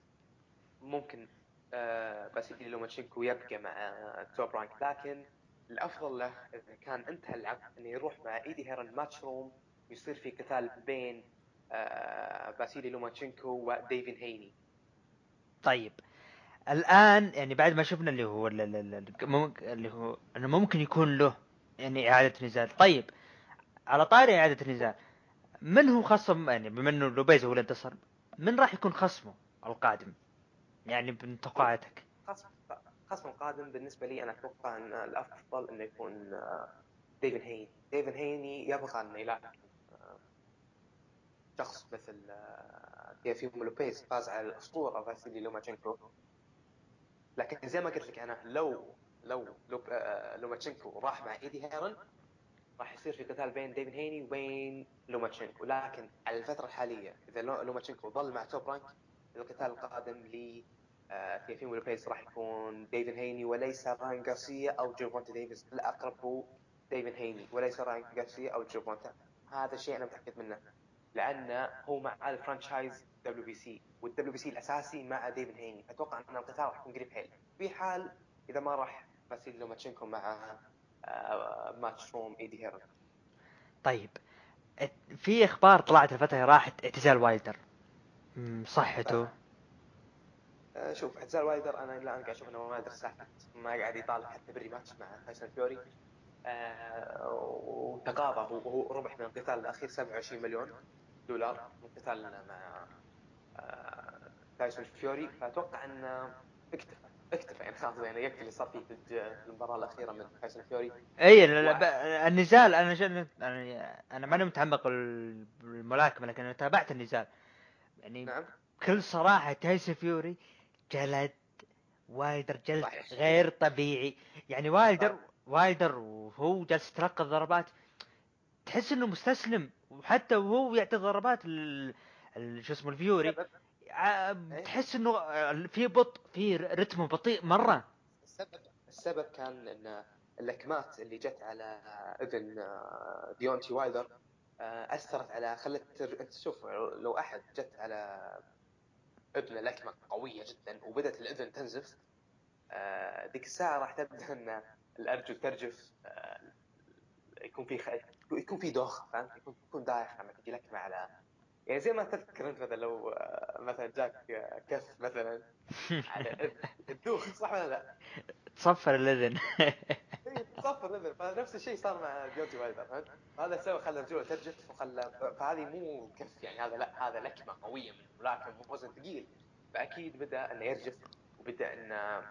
ممكن آه، باسيلي لوماتشينكو يبقى مع Top Rank. لكن الأفضل له إذا كان انتهى العقد إنه يروح مع إيدي هيرن Matchroom يصير في قتال بين آه، باسيلي لوماتشينكو وديفين هيني. طيب الآن يعني بعد ما شفنا اللي هو اللي هو إنه ممكن يكون له يعني إعادة نزال. طيب على طاري إعادة النزال من هو خصم؟ يعني بما إنه لوبيز هو اللي انتصر من راح يكون خصمه القادم؟ يعني من توقعاتك. خصم خصم القادم بالنسبة لي أنا أتوقع إن الأفضل إنه يكون آه، ديفين هيني. ديفين هيني يبغى إنه يلاعب آه، شخص مثل آه، تيافيمو لوبيز فاز على الأسطورة فاسيلي لوماتشينكو. لكن زي ما قلت لك أنا لو لو آه، لوماتشينكو راح مع إيدي هيرن راح يصير في قتال بين ديفين هيني وبين لوماتشينكو. لكن على الفترة الحالية إذا لو- لوماتشينكو ظل مع Top Rank القتال القادم ل آه، تيافيمو لوبيز راح يكون ديفين هيني وليس راين غارسيا أو جيرفونتا ديفيز. الأقرب هو ديفين هيني وليس راين غارسيا أو جيرفونتا هذا الشيء أنا متأكد منه. لأن هو مع ال franchise WBC وال WBC الأساسي مع ديفين هيني. أتوقع أن القتال راح يكون قريب حيل في حال إذا ما راح باسيلي لوماتشينكو مع آه، Matchroom إيدي هيرون طيب في أخبار طلعت الفترة راحت اعتزال وايلدر. صحته؟ آه، شوف اعتزال وايلدر أنا الآن قاعد أشوف إنه ما أدري ساكت ما قاعد يطالب حتى بال rematch مع تايسون فيوري. آه، وتقاضى هو ربح من القتال الأخير 27 مليون. دولار من قتاله مع آه، تايسون فيوري. فأتوقع انه اكتفى اكتفى يعني خلاص يعني يكفي اللي صار فيه المباراة الأخيرة من تايسون فيوري. اي النزال أنا شن... أنا أنا ماني متعمق بالملاكمه لكن أنا تابعت النزال. يعني نعم. بكل صراحة تايسون فيوري جلد وايلدر جلد صحيح. غير طبيعي. يعني وايلدر وايلدر وهو جالس يتلقى الضربات تحس إنه مستسلم. وحتى وهو يعطي ضربات شو اسمه الفيوري ع- تحس إنه في بطء في رتمه بطيء مرة. السبب السبب كان إن اللكمات اللي جت على اذن آه، ديونتي وايلدر آه، أثرت على خلت انت شوف لو أحد جت على اذنه لكمه قوية جدا وبدأت الاذن تنزف آه، ذيك الساعة راح تبدأ إن الارجل ترجف يكون في خ... يكون في دوخه فهمت؟ يكون يكون دايخ لما تجي لكمه على يعني زي ما تذكر أنت مثلا لو آه، مثلا جاك آه، كف مثلا. تدوخ صح ولا لا؟ تصفر الإذن. إيه، صفر نزل فنفس الشيء صار مع ديونتي وايلدر فهمت؟ هذا سوى خلى رجوله ترجف وخلى فهذه مو كف يعني هذا لا هذا لكمة قوية من ملاكم وزن ثقيل. فأكيد بدأ إنه يرجف وبدأ إن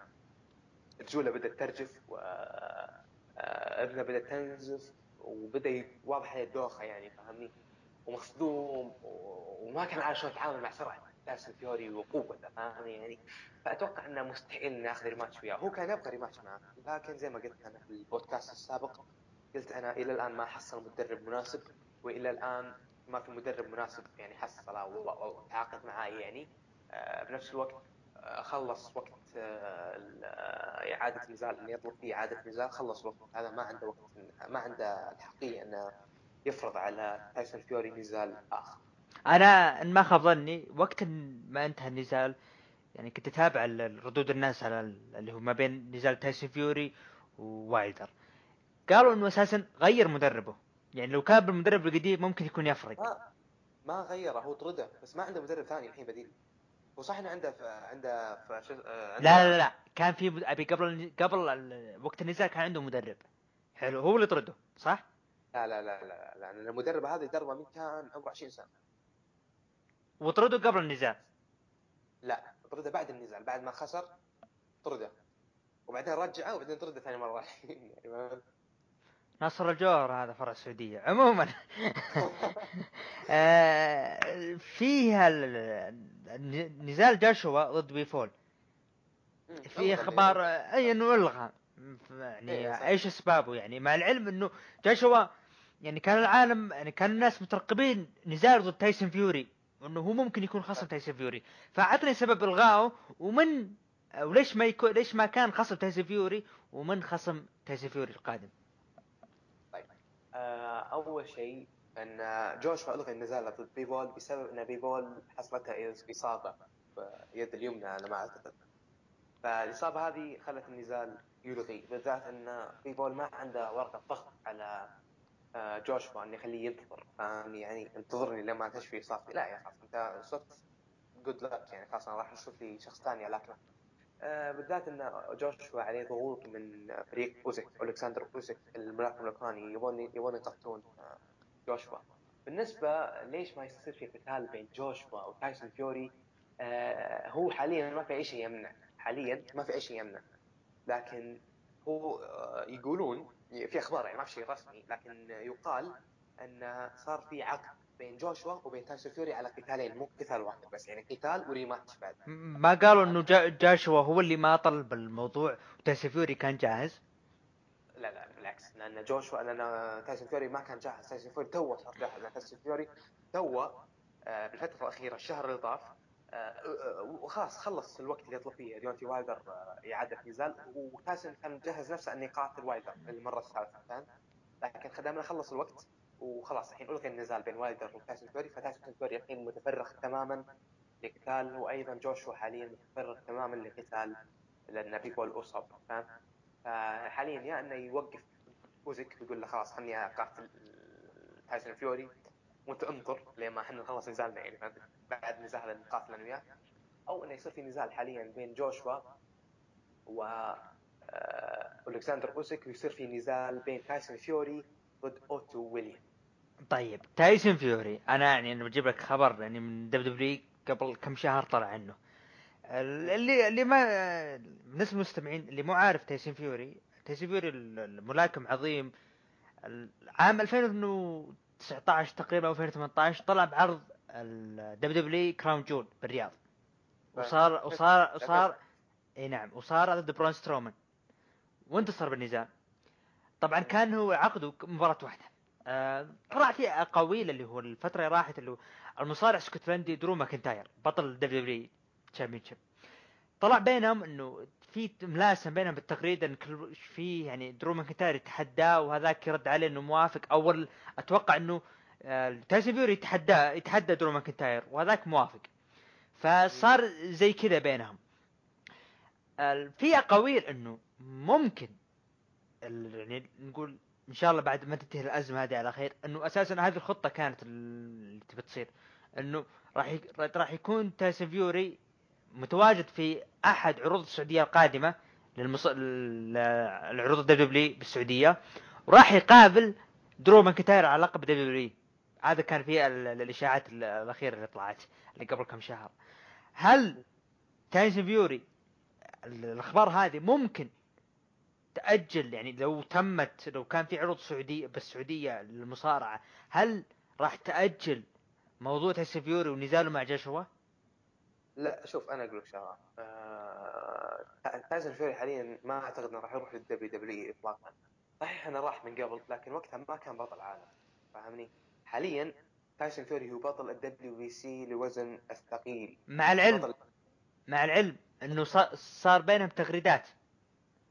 رجوله بدأت ترجف و آه، إذنه بدأت تنزف. وبدأ ي- واضح عليه الدوخة يعني فاهمني ومصدوم وما كان عارف شلون يتعامل مع سرعة تايسون فيوري وقوته فاهمني؟ يعني فأتوقع إنه مستحيل إنه ياخذ rematch وياه. هو كان يبغى rematch معه لكن زي ما قلت أنا في البودكاست السابق قلت أنا إلى الآن ما حصل مدرب مناسب وإلى الآن ما في مدرب مناسب يعني حصله وتعاقد معاه يعني آه، بنفس الوقت خلص وقت آه، آه، إعادة نزال انه يطلب فيه إعادة نزال خلص وقت. هذا ما عنده وقت ما عنده الحقيه إنه يفرض على تايسون فيوري نزال آخر. أنا إن ما خاب ظني وقت ما انتهى النزال يعني كنت أتابع ال- ردود الناس على ال- اللي هو ما بين نزال تايسون فيوري ووايلدر. قالوا إنه أساسا غير مدربه. يعني لو كان بالمدرب القديم ممكن يكون يفرق. ما ما غيره هو طرده بس ما عنده مدرب ثاني الحين بديل. وصح إنه عنده في عنده في شو آه، عنده- لا لا لا كان في مد- أبي قبل قبل وقت النزال كان عنده مدرب. حلو هو اللي طرده صح؟ لا لا لا لا لا المدرب هذا يدربه من كان عمره 20 سنة. وطرده قبل النزال لا طرده بعد النزال بعد ما خسر طرده. وبعدين رجعه وبعدين طرده ثاني مرة. نصر الجوهر هذا فرع السعودية عموما. آه، فيها نزال جاشوا ضد بيفول. في أخبار يعني. أي إنه الغى يعني إيه،. إيش أسبابه؟ يعني مع العلم إنه جوشوا يعني كان العالم يعني كان الناس مترقبين نزال ضد تايسون فيوري وانه هو ممكن يكون خصم تايسون فيوري. فأعطني سبب إلغائه ومن وليش ما يكون ليش ما كان خصم تايسون فيوري ومن خصم تايسون فيوري القادم؟ آه، أول شيء إن جوشوا الغى النزال ضد بيبول بسبب إن بيبول حصلتها اصابه في يد اليمنى أنا ما أعتقد. فالإصابة هذه خلت النزال يلغي بالذات إن بوليف ما عنده ورقة ضغط على آه، جوشوا انه يخليه ينتظر. يعني انتظرني لما تشفي إصابتي. لا يا خلاص أنت صرت good luck يعني خلاص أنا راح أشوف لي شخص ثاني لكن آه، بالذات إن جوشوا عليه ضغوط من فريق أوزيك ألكسندر أوزيك الملاكم الأوكراني يبون يبون آه، جوشوا. بالنسبة ليش ما يصير في قتال بين جوشوا وتايسون فيوري؟ آه، هو حاليا ما في أي شيء يمنع. حاليا ما في أي شيء يمنع. لكن هو آه، يقولون في أخبار يعني ما في شيء رسمي لكن يقال أن صار في عقد بين جوشوا وبين تايسون فيوري على قتالين مو قتال واحد بس يعني قتال و rematch بعد. ما قالوا إنه جا- جاشوا هو اللي ما طلب الموضوع وتايسون فيوري كان جاهز؟ بالعكس لأن جوشوا لأن تايسون فيوري ما كان جاهز. تايسون فيوري تو صار جاهز. لأن تايسون فيوري تو آه، بالفترة الأخيرة الشهر اللي طاف آه، آه، وخلاص خلص الوقت اللي يطلب فيه. ديونتي وايلدر آه، اعاده نزال وتايسون كان مجهز نفسه إنه يقاتل وايلدر للمرة الثالثة فاهم لكن خدامنا خلص الوقت وخلاص الحين الغي النزال بين وايلدر وتايسون فيوري. فتايسون فيوري الحين متفرغ تماما لقتال وأيضا جوشوا حاليا متفرغ تماما لقتال لأن بوليف اصاب فاهم فحاليا يا إنه يوقف اوزيك ويقول له خلاص خلني اقاتل تايسون فيوري وأنت انطر لين ما إحنا نخلص نزالنا يعني؟ بعد نزال نقاتل أنا وياه. أو إنه يصير في نزال حاليا بين جوشوا و آه، ألكسندر اوزيك ويصير في نزال بين تايسون فيوري ضد أوتو ويليام. طيب تايسون فيوري أنا يعني أنا بجيب لك خبر يعني من WWE قبل كم شهر طلع عنه ال- اللي اللي ما بالنسبة للمستمعين اللي مو عارف تايسون فيوري ال- الملاكم عظيم. عام 2019 تقريبا أو 2018 طلع بعرض ال WWE Crown Jewel بالرياض. وصار وصار وصار إي نعم. وصار ضد برون سترومان. وانتصر بالنزال. طبعا كان هو عقده مباراة واحدة. آه طلع في اقاويل اللي هو الفترة اللي راحت اللي هو المصارع الاسكتلندي درو ماكنتاير بطل WWE Championship طلع بينهم إنه في ملاسم بينهم بالتغريد إن كل في يعني درو ماكنتاير يتحداه وهذاك يرد عليه إنه موافق. أول أتوقع إنه آه، تايسون فيوري يتحداه يتحدى درو ماكنتاير وهذاك موافق. فصار زي كذا بينهم. في أقاويل إنه ممكن يعني نقول إن شاء الله بعد ما تنتهي الأزمة هذه على خير إنه أساسا هذه الخطة كانت اللي تبي تصير. إنه راح راح يكون تايسون فيوري متواجد في أحد عروض السعودية القادمة للمص... العروض ال WWE بالسعودية وراح يقابل درو ماكنتاير على لقب WWE هذا كان في ال- ال- الإشاعات ال- الأخيرة اللي طلعت اللي قبل كم شهر. هل تايسون فيوري ال- الأخبار هذه ممكن تأجل؟ يعني لو تمت لو كان في عروض سعوديه بالسعودية للمصارعة هل راح تأجل موضوع تايسون فيوري ونزاله مع جاشوا لا شوف أنا أقول لك شغلة. آه... تايسون فيوري حاليا ما أعتقد إنه راح يروح لل WWE اطلاقا. صحيح إنه راح من قبل لكن وقتها ما كان بطل عالم فاهمني؟ حاليا تايسون فيوري هو بطل ال WBC لوزن الثقيل. مع العلم. بطل مع العلم إنه صا- صار بينهم تغريدات.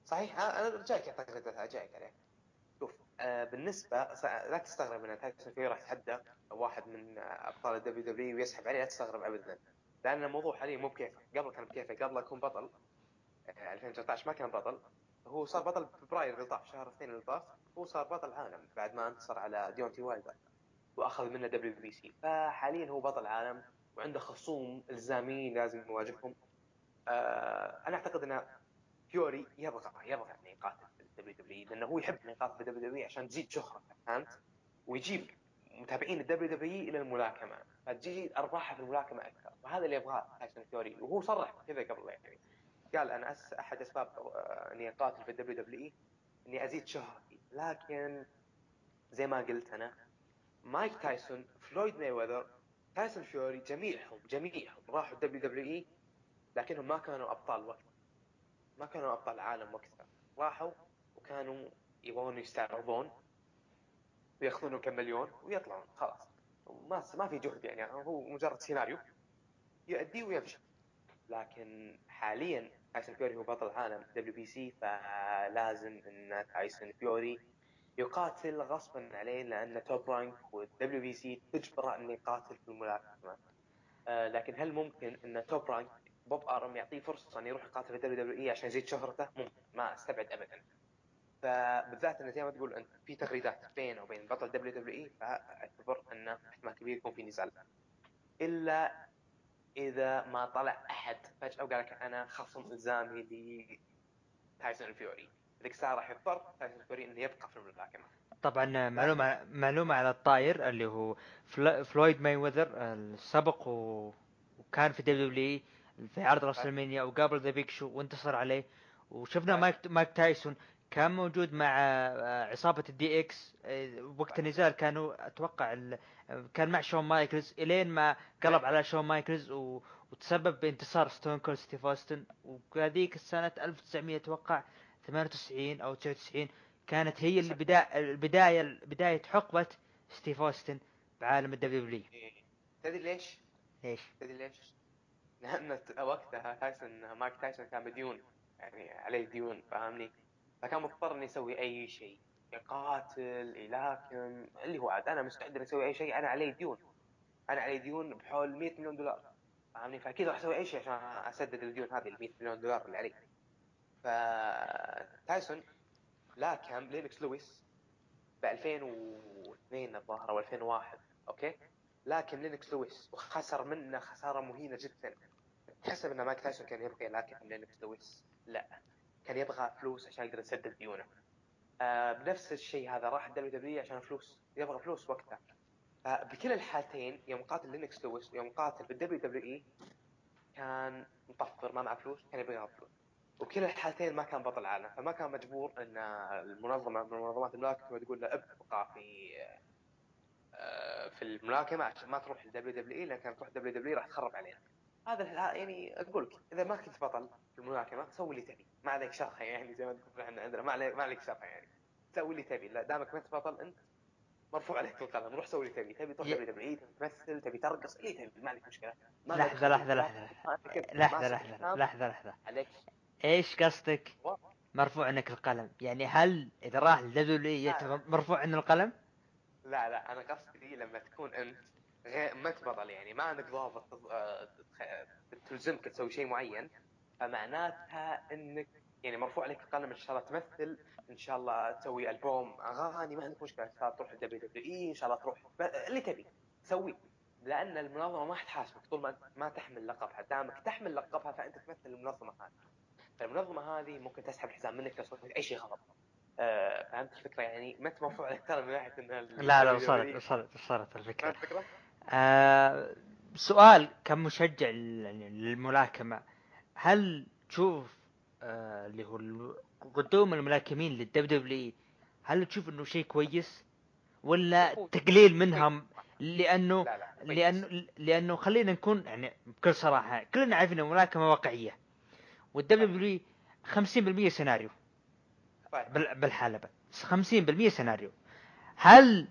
صحيح آه، أنا جايك اعتقد جايك عليه شوف آه بالنسبة لا تستغرب إن تايسون فيوري راح يتحدى واحد من أبطال ال WWE ويسحب عليه لا تستغرب ابدا. لأن الموضوع حاليا مو بكيفه. قبل كان بكيفه قبل يكون بطل آه، 2019 ما كان بطل. هو صار بطل بفبراير اللي طاف شهر اثنين اللي طاف هو صار بطل عالم بعد ما انتصر على ديونتي وايلدر وأخذ منه WBC. فحاليا هو بطل عالم وعنده خصوم الزامين لازم يواجههم. آه أنا أعتقد إن فيوري يبغى يبغى إنه يقاتل في ال WWE لأنه هو يحب إنه يقاتل في ال WWE عشان تزيد شهرته فهمت؟ ويجيب متابعين ال WWE إلى الملاكمة. فتزيد أرباحها في الملاكمة أكثر. وهذا اللي يبغاه تايسون فيوري وهو صرح كذا قبل يعني قال أنا أس أحد أسباب آه، اني اقاتل في ال WWE إني أزيد شهرتي. لكن زي ما قلت أنا مايك تايسون فلويد مايويذر تايسون فيوري جميعهم جميعهم راحوا ال WWE لكنهم ما كانوا أبطال وقت. ما كانوا أبطال عالم وقتها راحوا وكانوا يبغون يستعرضون وياخذون كم مليون ويطلعون خلاص. ما ما في جهد يعني هو مجرد سيناريو يؤدي ويمشي لكن حاليا تايسون فيوري هو بطل عالم WBC فلازم إن تايسون فيوري يقاتل غصبا عليه لأن Top Rank وال WBC تجبره إنه يقاتل في الملاكمة. آه لكن هل ممكن إن Top Rank بوب أروم يعطيه فرصة إنه يروح يقاتل في ال WWE عشان يزيد شهرته؟ ممكن. ما أستبعد ابدا. فبالذات انه زي ما تقول انت في تغريدات بينه وبين بطل WWE فأعتبر إنه احتمال كبير يكون في نزال. إلا إذا ما طلع أحد فجأة وقال لك أنا خصم إلزامي ل تايسون فيوري ذيك الساعة راح يضطر تايسون فيوري إنه يبقى في الملاكمة. طبعا معلومه معلومة على الطاير اللي هو فلويد مايويذر سبق و... وكان في دبليو دبليو في عرض راسلمانيا وقابل ذا بيج شو وانتصر عليه. وشفنا. مايك مايك تايسون كان موجود مع آه، عصابة الدي إكس آه، وقت النزال كانوا أتوقع ال... كان مع شون مايكلز إلين ما قلب على شون مايكلز و... وتسبب بانتصار ستون كولد ستيف أوستن وهذيك السنة 1900 أتوقع 98 أو 99 كانت هي البداية البداية بداية حقبة ستيف أوستن بعالم الدبليو دبليو تدري ليش؟ ليش؟ تدري ليش؟ لأن وقتها تايسون مايك تايسون كان مديون يعني عليه ديون فاهمني؟ فكان مضطر انه يسوي أي شيء يقاتل يلاكم اللي هو عاد أنا مستعد إني أسوي أي شيء أنا علي ديون. أنا علي ديون بحول 100 مليون دولار. فاهمني فأكيد راح أسوي أي شيء عشان أسدد الديون هذه ال 100 مليون دولار اللي علي. فتايسون لاكم لينوكس لويس ب 2002 الظاهر أو 2001 أوكي؟ لكن لينوكس لويس وخسر منه خسارة مهينة جدا. تحسب إن مايك تايسون كان يبغى يلاكم لينوكس لويس؟ لا. كان يبغى فلوس عشان يقدر يسدد ديونه. آه بنفس الشيء هذا راح الدبليو دبليو عشان فلوس يبغى فلوس وقتها. فبكل الحالتين يوم قاتل لينوكس لويس يوم قاتل بالدبليو دبليو إي كان مطفر ما معه فلوس كان يبغى فلوس. وكلا الحالتين ما كان بطل عالم فما كان مجبور إن المنظمة من منظمات الملاكمة تقول له ابقى في آه، في الملاكمة عشان ما تروح للدبليو دبليو إي لأن كانت تروح دبليو دبليو راح تخرب علينا هذا يعني أقول لك إذا ما كنت بطل في الملاكمة سوي اللي تبي. ما عليك شرحه يعني زي ما تقول إحنا عندنا. ما عليك ما عليك شرحه يعني. سوي اللي تبي. لا دامك ما أنت بطل أنت مرفوع عليك القلم روح سوي اللي تبي. تبي تروح ي- دبليو دبليو اي تمثل تبي ترقص اللي تبي. ما عليك مشكلة. ما خليك- لحظة ما عليك- لحظة ما لحظة عليك- إيش قصدك؟ مرفوع عنك القلم. يعني هل إذا راح لدبليو لا. مرفوع عنه القلم؟ لا لا. أنا قصدي لما تكون أنت غير ما أنت بطل يعني ما عندك ضابط آه، تلزمك تسوي شيء معين. فمعناتها إنك يعني مرفوع عليك القلم إن شاء الله تمثل إن شاء الله تسوي ألبوم أغاني ما عندك مشكلة ان شاء الله تروح الدبليو دبليو إي إن شاء الله تروح اللي تبي. سويه لأن المنظمة ما حتحاسبك طول ما أنت ما تحمل لقبها دامك تحمل لقبها فأنت تمثل المنظمة هذه. فالمنظمة هذه ممكن تسحب الحزام منك لو سويت أي شيء غلط. آه، فهمت الفكرة يعني؟ ما انت مرفوع عليك ترى من ناحية إن لا لا وصلت وصلت وصلت الفكرة؟ آه سؤال كمشجع لل- للملاكمة. هل تشوف آه اللي هو قدوم الملاكمين للدب دبليو هل تشوف إنه شيء كويس؟ ولا تقليل منهم؟ لأنه لا لا. لأنه لأنه خلينا نكون يعني بكل صراحة كلنا عارفين الملاكمه واقعية. والدبليو دبليو 50% سيناريو. بال- بالحلبة. 50% سيناريو. هل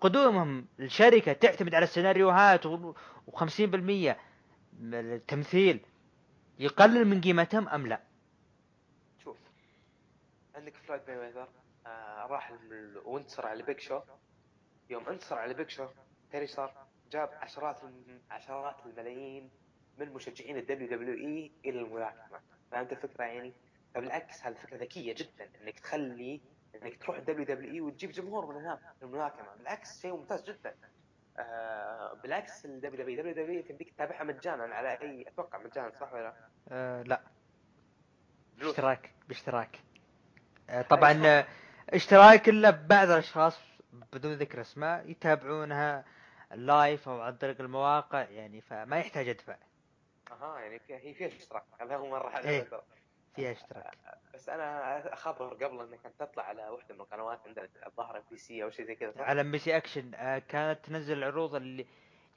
قدومهم الشركة تعتمد على السيناريوهات و50% من التمثيل يقلل من قيمتهم أم لا؟ شوف عندك فلويد مايويذر آه راح وانتصر على بيج شو يوم انتصر على بيج شو ترى صار جاب عشرات عشرات الملايين من مشجعين الدبليو دبليو إي إلى الملاكمة. فهمت الفكرة يعني؟ فبالعكس هذه فكره ذكية جدا إنك تخلي إنك تروح الدبليو دبليو اي وتجيب جمهور من هناك في الملاكمة. بالعكس شيء ممتاز جدا. آه بالعكس الدبليو دبليو دبليو دبليو تمديك تتابعها مجانا على أي أتوقع مجانا صح ولا لا؟ آه لا. فلوس. اشتراك باشتراك. آه طبعا اشتراك إلا بعض الأشخاص بدون ذكر اسماء يتابعونها live أو عن طريق المواقع يعني فما يحتاج أدفع. أها يعني هي فيها اشتراك هذا هو مرة إيه. فيها اشتراك بس أنا اخبر قبل إنك انت تطلع على واحدة من القنوات عندنا الظاهر ام بي سي أو شيء زي كذا؟ على ام بي سي اكشن آه، كانت تنزل العروض اللي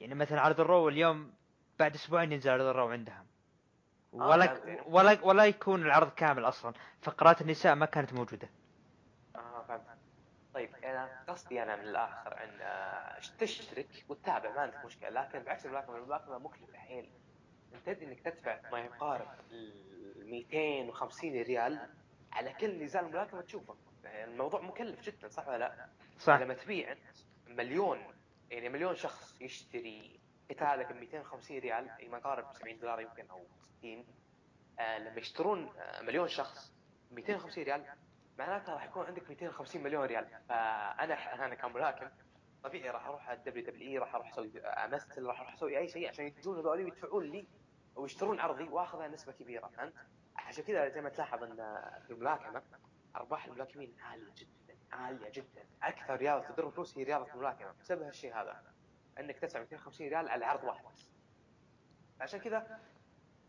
يعني مثلا عرض الرو اليوم بعد أسبوعين ينزل عرض الرو عندها. آه، ولا يعني. ولا ولا يكون العرض كامل أصلا. فقرات النساء ما كانت موجودة. آه فهمت. طيب أنا قصدي أنا من الآخر إن آه، تشترك وتتابع ما عندك مشكلة. لكن بعكس الملاكمه الملاكمة مكلفة حيل. أنت تدري إنك تدفع ما يقارب ال 250 ريال على كل نزال ملاكمة تشوفه. يعني الموضوع مكلف جدا صح ولا لا؟ صح. لما تبيع مليون يعني مليون شخص يشتري قتالك ب 250 ريال اي ما يقارب 70 دولار يمكن أو 60 آه لما يشترون آه مليون شخص 250 ريال معناتها راح يكون عندك 250 مليون ريال. فأنا أنا كملاكم طبيعي راح أروح على الدبليو دبليو إي راح أروح أسوي أمثل راح أروح أسوي أي شيء عشان يجون هذول ويدفعون لي ويشترون عرضي واخذها نسبة كبيرة فهمت؟ عشان كذا زي ما تلاحظ إن في الملاكمه أرباح الملاكمين عالية جدا عالية جدا. أكثر رياضه تدر فلوس هي رياضه الملاكمه بسبب هالشيء هذا. انك تدفع 250 ريال على عرض واحد بس. عشان كذا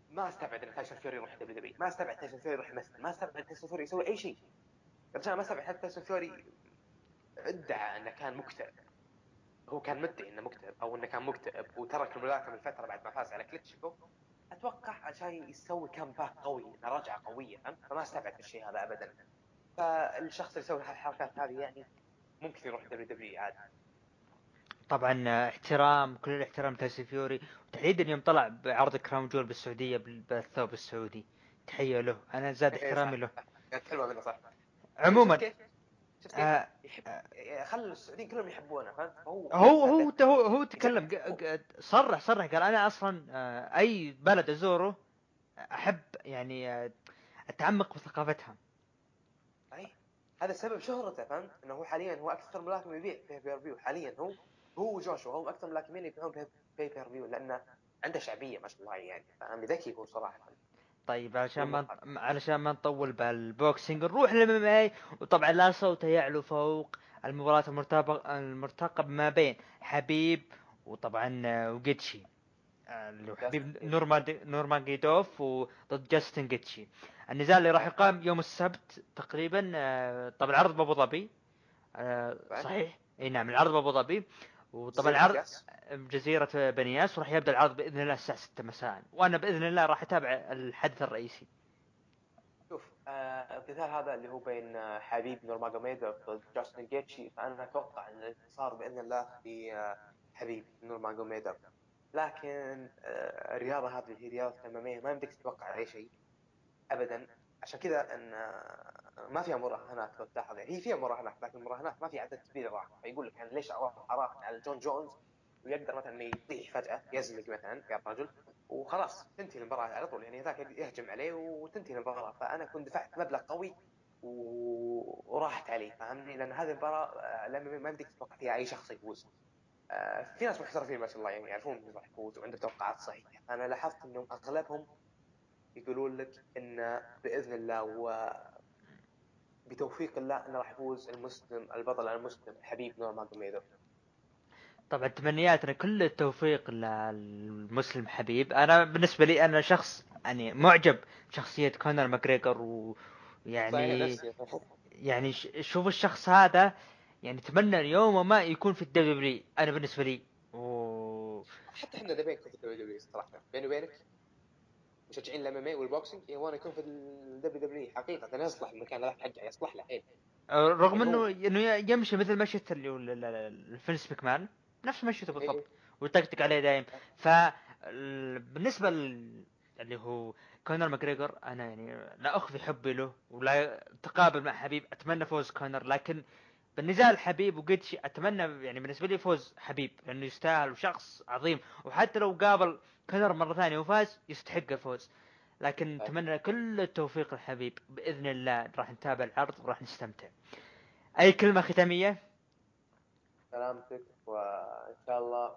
ما أستبعد إن تايسون فيوري يروح دبليو دبليو ما أستبعد تايسون فيوري يروح يمثل ما أستبعد تايسون فيوري يسوي أي شيء. رجال ما أستبعد حتى تايسون فيوري ادعى إنه كان مكتئب. هو كان مدعي إنه مكتئب أو إنه كان مكتئب وترك الملاكمة الفترة بعد ما فاز على كليتشكو أتوقع عشان يسوي comeback قوي رجعه قويه فهمت فما استبعد الشيء هذا ابدا. فالشخص اللي يسوي هالحركات هذه يعني ممكن يروح دبليو دبليو عادي. طبعا احترام كل الاحترام تايسون فيوري. وتحديدا يوم طلع بعرض كراون جول بالسعودية بال- بالثوب السعودي تحية له. أنا زاد إيه، احترامي. له. منه صح. عموما شفت كيف؟ آه يحب السعوديين كلهم يحبونه فهمت هو هو هو هو هو تكلم صرح صرح قال أنا أصلا آه، أي بلد أزوره أحب يعني آه، أتعمق بثقافتها أي. هذا سبب شهرته فهمت إنه هو حاليا هو أكثر ملاكم يبيع pay-per-view حاليا هو هو وجوشوا هم أكثر ملاكمين يبيعون pay-per-view لأنه عنده شعبية ما شاء الله يعني فاهم؟ ذكي هو صراحة. طيب علشان ما. علشان ما نطول بال boxing نروح لل MMA وطبعا لا صوت يعلو فوق المباراة المرتقب المرتقب ما بين حبيب وطبعا آه، وجيتشي. آه، اللي حبيب نورمان نورمان جيدوف وضد جاستن جيتشي. النزال اللي راح يقام يوم السبت تقريبا آه، طبعا العرض بأبو ظبي. آه، صحيح. إي نعم العرض بأبو ظبي. وطبعا العرض بجزيرة بنياس وراح يبدأ العرض بإذن الله الساعة 6 مساء. وأنا بإذن الله راح أتابع الحدث الرئيسي. شوف آه القتال هذا اللي هو بين آه، حبيب نورماجوميدوف ضد جاستن جيتجي فأنا أتوقع إن الانتصار بإذن الله لحبيب نورماجوميدوف لكن آه الرياضة هذه هي رياضة ال MMA ما يمديك تتوقع أي شيء ابدا. عشان كذا إن آه، ما فيها مراهنات لو تلاحظ. يعني هي فيها مراهنات لكن المراهنات ما في عدد كبير راح. فيقول لك يعني ليش اراهن على جون جونز ويقدر مثلا إنه يطيح فجأة يزلق مثلا يا رجل وخلاص تنتهي المباراة على طول. يعني ذاك يهجم عليه وتنتهي المباراة. فأنا كنت دفعت مبلغ قوي وراحت عليه فاهمني لأن هذه المباراة آه، ما بدك تتوقع فيها أي شخص يفوز. آه، في ناس محترفين ما شاء الله يعني يعرفون مين راح يفوز وعندهم توقعات صحيحة. أنا لاحظت إنهم أغلبهم يقولون لك ان بإذن الله بتوفيق الله إنه راح يفوز المسلم البطل المسلم حبيب نور ماجوميدوف طبعا تمنياتنا كل التوفيق للمسلم حبيب. أنا بالنسبة لي أنا شخص يعني معجب بشخصية كونر ماجريجر صحيح ويعني يعني ش- شوف الشخص هذا يعني أتمنى يوم ما يكون في ال WWE أنا بالنسبة لي و... حتى إحنا نبي نكون في ال WWE صراحة. بيني وبينك؟ مشجعين ال MMA وال boxing يبغون يكون في ال WWE حقيقة يصلح المكان هذا حقه يصلح له حيل رغم يعني إنه إنه يمشي مثل مشية اللي الفينس مكمان نفس مشيته بالضبط إيه. ويطقطق عليه دايم. ف ال- بالنسبة اللي هو كونر ماجريجر أنا يعني لا أخفي حبي له ولا تقابل مع حبيب أتمنى فوز كونر لكن بالنزال حبيب وجيتجي أتمنى يعني بالنسبة لي فوز حبيب لأنه يستاهل وشخص عظيم. وحتى لو قابل كونر مرة ثانية وفاز يستحق الفوز. لكن أي. أتمنى كل التوفيق لحبيب بإذن الله راح نتابع العرض وراح نستمتع. أي كلمة ختامية؟ سلامتك وإن شاء الله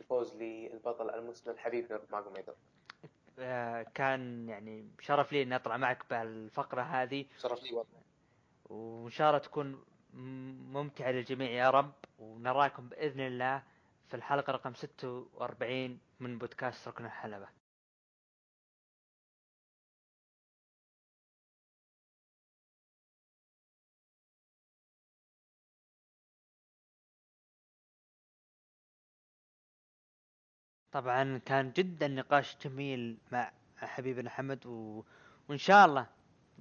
يفوز للبطل المسلم حبيب نور ماجوميدوف آه، كان يعني شرف لي إني أطلع معك بهالفقرة هذه. شرف لي والله. وإن شاء الله تكون ممتعة للجميع يا رب. ونراكم بإذن الله. في الحلقة رقم 46 من بودكاست ركن الحلبة. طبعا كان جدا نقاش جميل مع حبيبنا حمد و... وإن شاء الله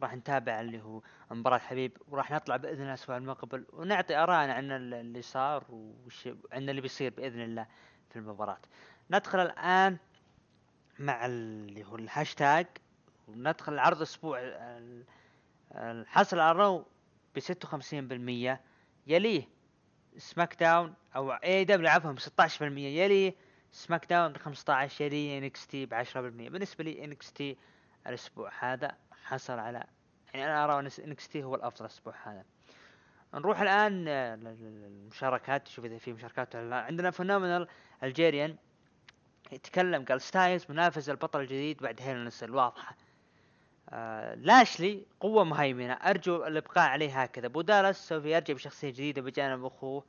راح نتابع اللي هو مباراة حبيب وراح نطلع بإذن الله الأسبوع المقبل ونعطي ارائنا عن ال- اللي صار وش عن اللي بيصير بإذن الله في المباراة. ندخل الآن مع اللي هو الهاشتاج وندخل عرض الأسبوع ال- الحصل على ال Raw ب 56% يليه سماك داون أو اي دبليو عفوا ب 16% يليه SmackDown ب 15 يليه NXT ب 10% بالنسبة لي NXT الأسبوع هذا حصل على يعني أنا أرى أن NXT هو الأفضل الأسبوع هذا. نروح الآن لل- لل- للمشاركات نشوف إذا في مشاركات ولا لا. عندنا Phenomenal Algerian يتكلم قال ستايلز منافس البطل الجديد بعد Hell in a Cell واضحه آه لاشلي قوة مهيمنة. أرجو الإبقاء عليه هكذا. بو دالاس سوف يرجع بشخصية جديدة بجانب أخوه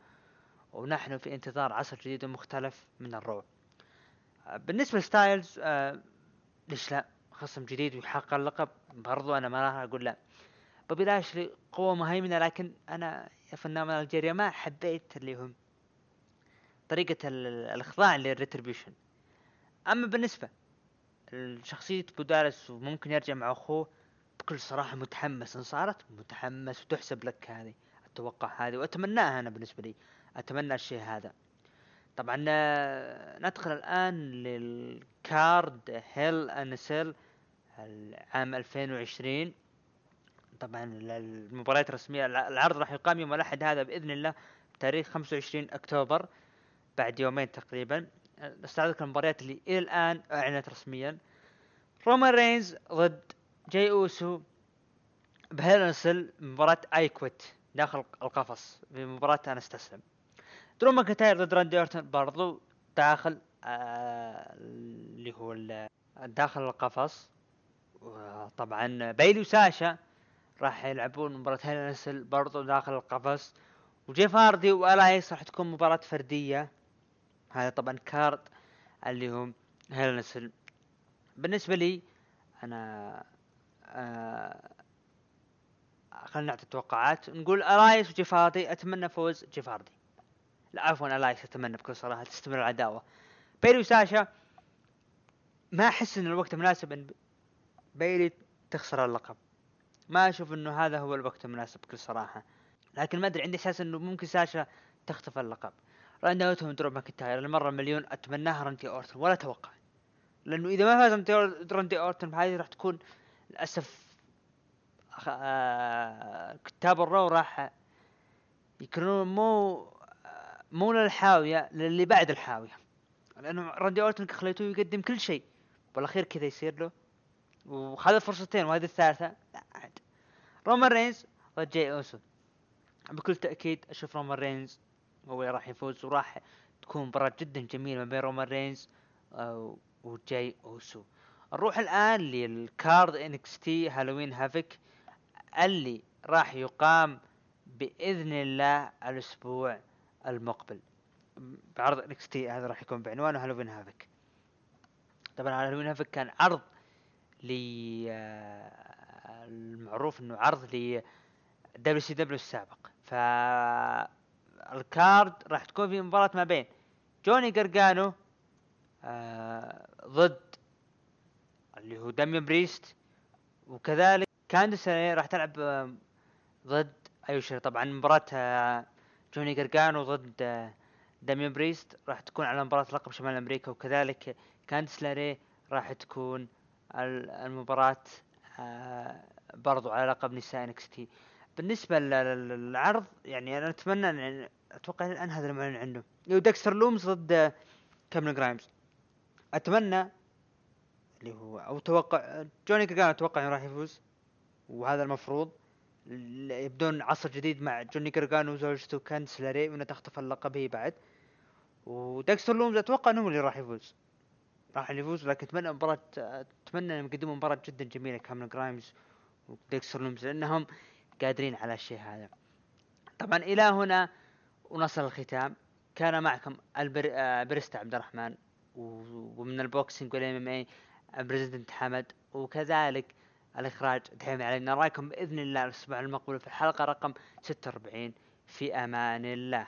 ونحن في انتظار عصر جديد ومختلف من الرعب آه بالنسبة لستايلز آه ليش لا؟ خصم جديد ويحقق اللقب برضو أنا ما راح أقول لا. بوبي لاشلي قوة مهيمنة لكن أنا يا Phenomenal Algerian ما حبيت اللي هم طريقة ال- الإخضاع لل Retribution أما بالنسبة لشخصية بو دالاس وممكن يرجع مع أخوه بكل صراحة متحمس. إن صارت متحمس وتحسب لك هذه أتوقع هذه وأتمناها أنا بالنسبة لي. أتمنى الشيء هذا. طبعا آه، ندخل الآن للكارد هيل أنسل العام 2020 طبعا المباريات الرسمية الع- العرض راح يقام يوم الأحد هذا بإذن الله بتاريخ 25 أكتوبر بعد يومين تقريبا. استعرض المباريات اللي إلى الآن أعلنت رسميا. رومان رينز ضد جاي أوسو بهيلنسل مباراة I Quit داخل القفص في مباراة أنا أستسلم. درو ماكنتاير ضد راندي اورتون برضو داخل آه اللي هو داخل القفص. طبعا بايلي وساشا راح يلعبون مباراة Hell in a Cell برضو داخل القفص. وجيف هاردي وإلايس راح تكون مباراة فردية. هذا طبعا card اللي هم Hell in a Cell بالنسبة لي أنا آه خلينا نعطي توقعات. نقول إلايس وجيف هاردي أتمنى فوز جيف هاردي لا عفوا إلايس اتمنى بكل صراحة تستمر العداوه بايلي وساشا ما أحس ان الوقت مناسب إن بايلي تخسر اللقب. ما أشوف إنه هذا هو الوقت المناسب بكل صراحة. لكن ما أدري عندي إحساس إنه ممكن ساشا تخطف اللقب. راندي اورتون درو ماكنتاير المره مليون أتمناها راندي اورتون ولا أتوقع لأنه إذا ما فاز راندي اورتون هذه راح تكون للأسف آه، كتاب ال Raw راح يكونون مو مو للحاوية للي بعد الحاوية. لأنه راندي أورتون خليته يقدم كل شيء. بالأخير كذا يصير له. وخذ فرصتين وهذه الثالثة لا عاد رومان رينز ضد جاي أوسو. بكل تأكيد أشوف رومان رينز هو اللي راح يفوز وراح تكون مباراة جدا جميلة ما بين رومان رينز آه، وجاي أوسو. نروح الآن لل card NXT Halloween Havoc اللي راح يقام بإذن الله الأسبوع. المقبل. بعرض NXT هذا راح يكون بعنوانه Halloween Havoc. طبعا Halloween Havoc كان عرض ل المعروف إنه عرض ل WCW السابق. ف ال card راح تكون في مباراة ما بين جوني جرجانو آه ضد اللي هو داميان بريست وكذلك كاندس راح تلعب آه ضد أيوه طبعا مباراة آه جوني جرجانو ضد داميان بريست راح تكون على مباراة لقب شمال أمريكا وكذلك كاندس لاري راح تكون المباراة آه برضو على لقب نساء NXT. بالنسبة للعرض يعني أنا أتمنى ان أتوقع الآن هذا المعلن عنه ديكستر لومز ضد كاميرون جرايمز. أتمنى اللي هو أو توقع جوني غارغانو أتوقع إنه راح يفوز وهذا المفروض. يبدون عصر جديد مع جوني غارغانو وزوجته كاندس لاري وانها تخطف اللقب هي بعد. وديكستر لومز أتوقع إنه اللي راح يفوز. راح يفوز لكن أتمنى مباراة أتمنى إنهم يقدموا مباراة جدا جميلة كاميرون جرايمز وديكستر لومز لأنهم قادرين على الشيء هذا. طبعا إلى هنا ونصل الختام. كان معكم البر... عبد الرحمن ومن ال boxing وال MMA president حمد وكذلك الإخراج دحين علينا. نراكم بإذن الله الأسبوع المقبل في الحلقة رقم 46 في أمان الله.